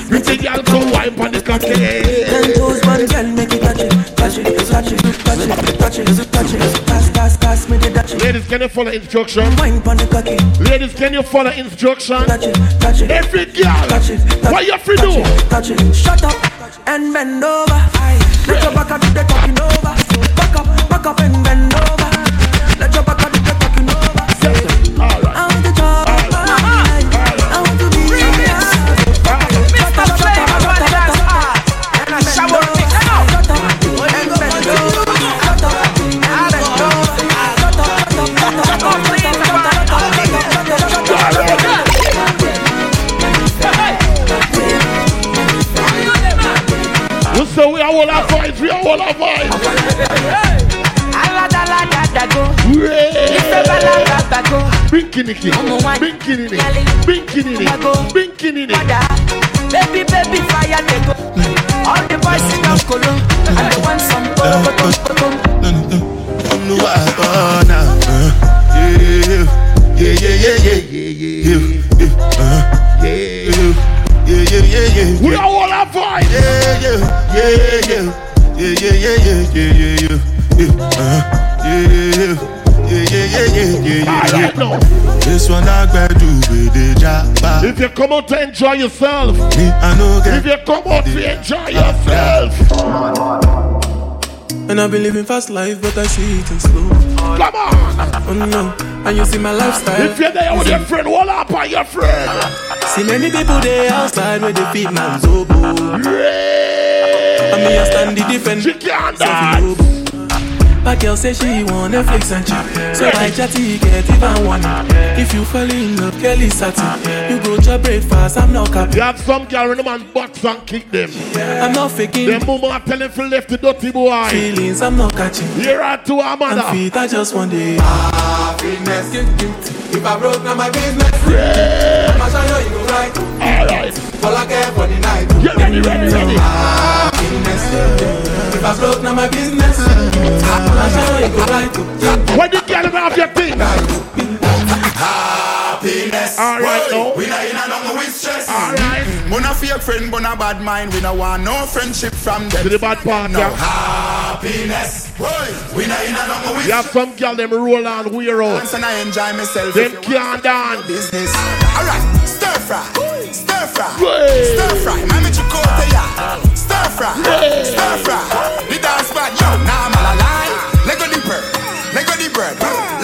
Pretty girl come wipe on the cocky. Ten toes, man, girl, make it touch it, touch it, touch it, touch it, touch it, touch it. Pass, pass, pass me the dutchie. Ladies, can you follow instruction? Wine pon the cocky. Ladies, can you follow instruction? Touch it, touch it. Every girl. Touch it, touch What you free do? touch it. Shut up and bend over. Let your back do the talking over. Back up, back up and bend all our vibes, we are all our vibes. Binkiniki, binkinini, binkinini, binkinini. Baby, baby, fire they go. All the boys in the colo. And they want some I'm yeah, yeah, yeah, yeah, uh, yeah, yeah, yeah, yeah, yeah. We are all our vibes. Yeah, yeah, yeah, yeah, yeah, yeah, yeah, yeah, yeah, yeah, yeah, uh, yeah. Yeah, yeah, yeah, yeah, yeah, yeah, Alright, no. This one I gotta do with the jabba. If you come out to enjoy yourself, Me, I know if you come out to enjoy yourself, And I've been living fast life, but I see it in slow. come on. Oh no, and you see my lifestyle. If you're there with your friend, wall up on your friend. See many people there outside where they feed man's oboe. And me I stand the defense. She can't dance. My girl say she want Netflix and chill. So I chatty get even one. If you fall in love, girl is satin. You go to breakfast, I'm not capping. You have some girl when the man box and kick them. I'm not faking. Them mama tell him to left the dirty boy. Feelings I'm not catching. Here are two our And mother. feet I just want the Happiness. If I broke, now my business. I'ma show you, you go right. Alright. All I care for the night. Get ready, ready, ready. Happiness. If I broke, now my business. I'ma you, you go right. When the girl have your thing. Happiness. Alright, no. We not in a long with stress. Alright. We not fake friend, but not bad mind. We not want no friendship from them. To the bad part, No yeah. happiness. Boy, we not in a long with You have some girl them roll on wear out. Once and I enjoy myself. Them can't dance. business. Alright, stir fry, stir fry, stir fry. Mami chicote ya, stir fry, stir fry. The dance band, yo, now I'm all alive. Let go deeper, let go deeper,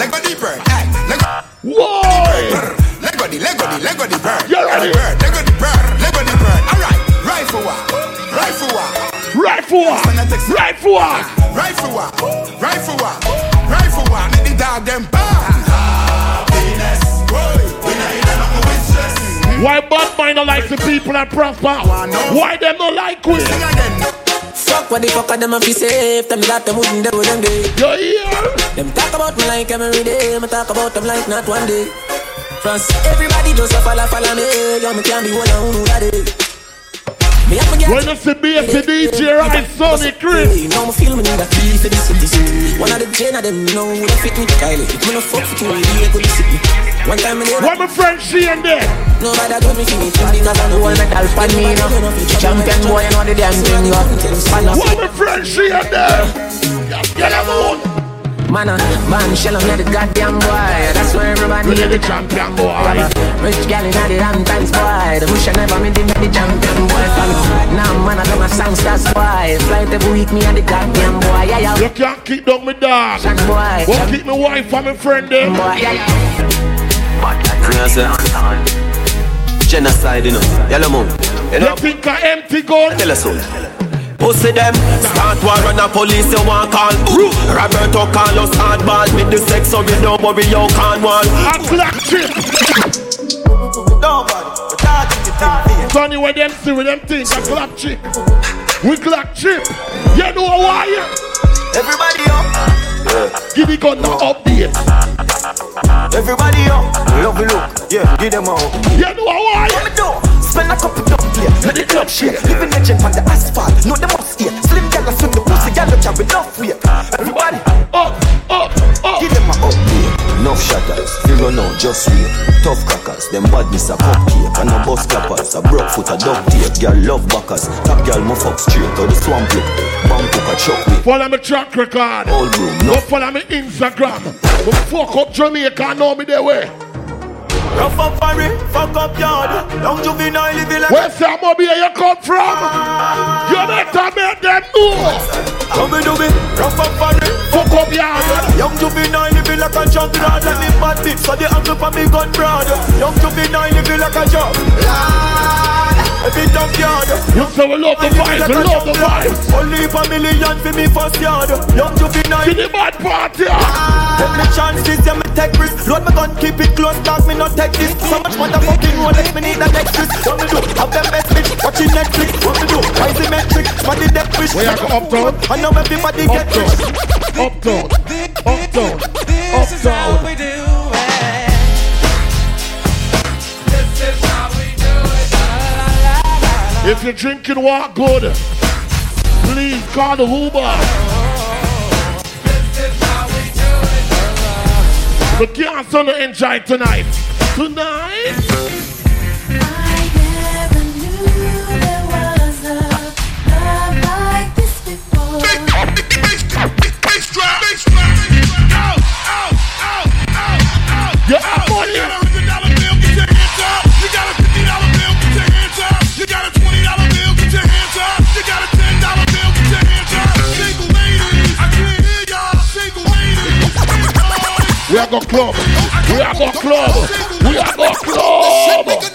let go deeper, hey, let go. Whoa! Let go the, let go the, let go the bird. You're ready. Let go the bird, let go the bird. All right, right for what? Right for what? Right for what? Right for what? Right for what? Right for what? Right for what? Make the dog them bark. Why bad mind don't like the people that prosper? Why them not like we? Fuck what the fuck them a fi safe Them that them wouldn't do them day You hear? Them talk about me like every day Me talk about them like not one day France, everybody just a follow, follow me Yo, me can't be one on who that day Me have to get When you see BS DJ right, Sonny Chris. You know me feel me need a feel for this city One of the chain of them, you know who they fit me Kylie, if me no fuck with you, you ain't gonna sit me One time me never What my friend she and there? Nobody got me feel me Because I know Gold medal for me, no. Champion boy, you know the damn thing, yo. Span. What my friend she and there? Get them on. Man, uh, man, shell on me the goddamn boy. That's where everybody Really the champion boy. Rich gal in the damn times boy. The bush never me the the champion boy. Now man, I don't a songsters boy. Flight every week me and the goddamn boy. Yeah, yeah. You can't keep down me dog. Shot boy. Won't keep my wife and my friend there. Boy, yeah, yeah. Me a Genocide, you know Yellow moon You know You think I empty gun? Tell us so Pussy them. Start war on the police you want call Ooh. Roberto Carlos hardball With the sex so we don't worry you can't wall A black chip Sonny what them see with them think? A black chip We black chip You know why? Everybody up. Give me gun now update. Everybody up. Love the look. Yeah give them out You know why? What me do? Spend a couple dumb play Let the club shake. Living legend on the asphalt No them must eat Slim gal a swim the pussy gal a carry enough weight Everybody up up up. Give them a update Enough shatters, we run out, just wait Tough crackers, them badness a cupcake And a bus clappers, a broke foot, a duct tape Girl love backers, top girl mo fuck straight Or the swamp look, bump hook a chuck with Follow me track record. Old room, No. No follow me Instagram. Go fuck up Jamaica know me their way Rough up Barry, fuck up yard Young juvenile living like Where some of you come from? Ah. You better make them know. Dubby dubby, rough up Barry Fuck up yard Young juvenile living like a junk lad Let me bad bitch so the angle for me gun broad Young juvenile living like a junk Every dump yard. You say we love the vibes, we love the vibes. Only for million for me first yard. Young juvenile. See the bad party. Take me chances, yeah me take risk Load my gun, keep it close, cause me not take this So much motherfucking Rolex, me need a next risk What me do? Have them best bitch, watching Netflix What me do? Why is it metric? Money dead fish Where you go uptown? I know everybody get rich Uptown, uptown, uptown If you're drinking walk good, please call the Uber. The kids gonna enjoy tonight. Tonight. Go club. We are go club. We are go club.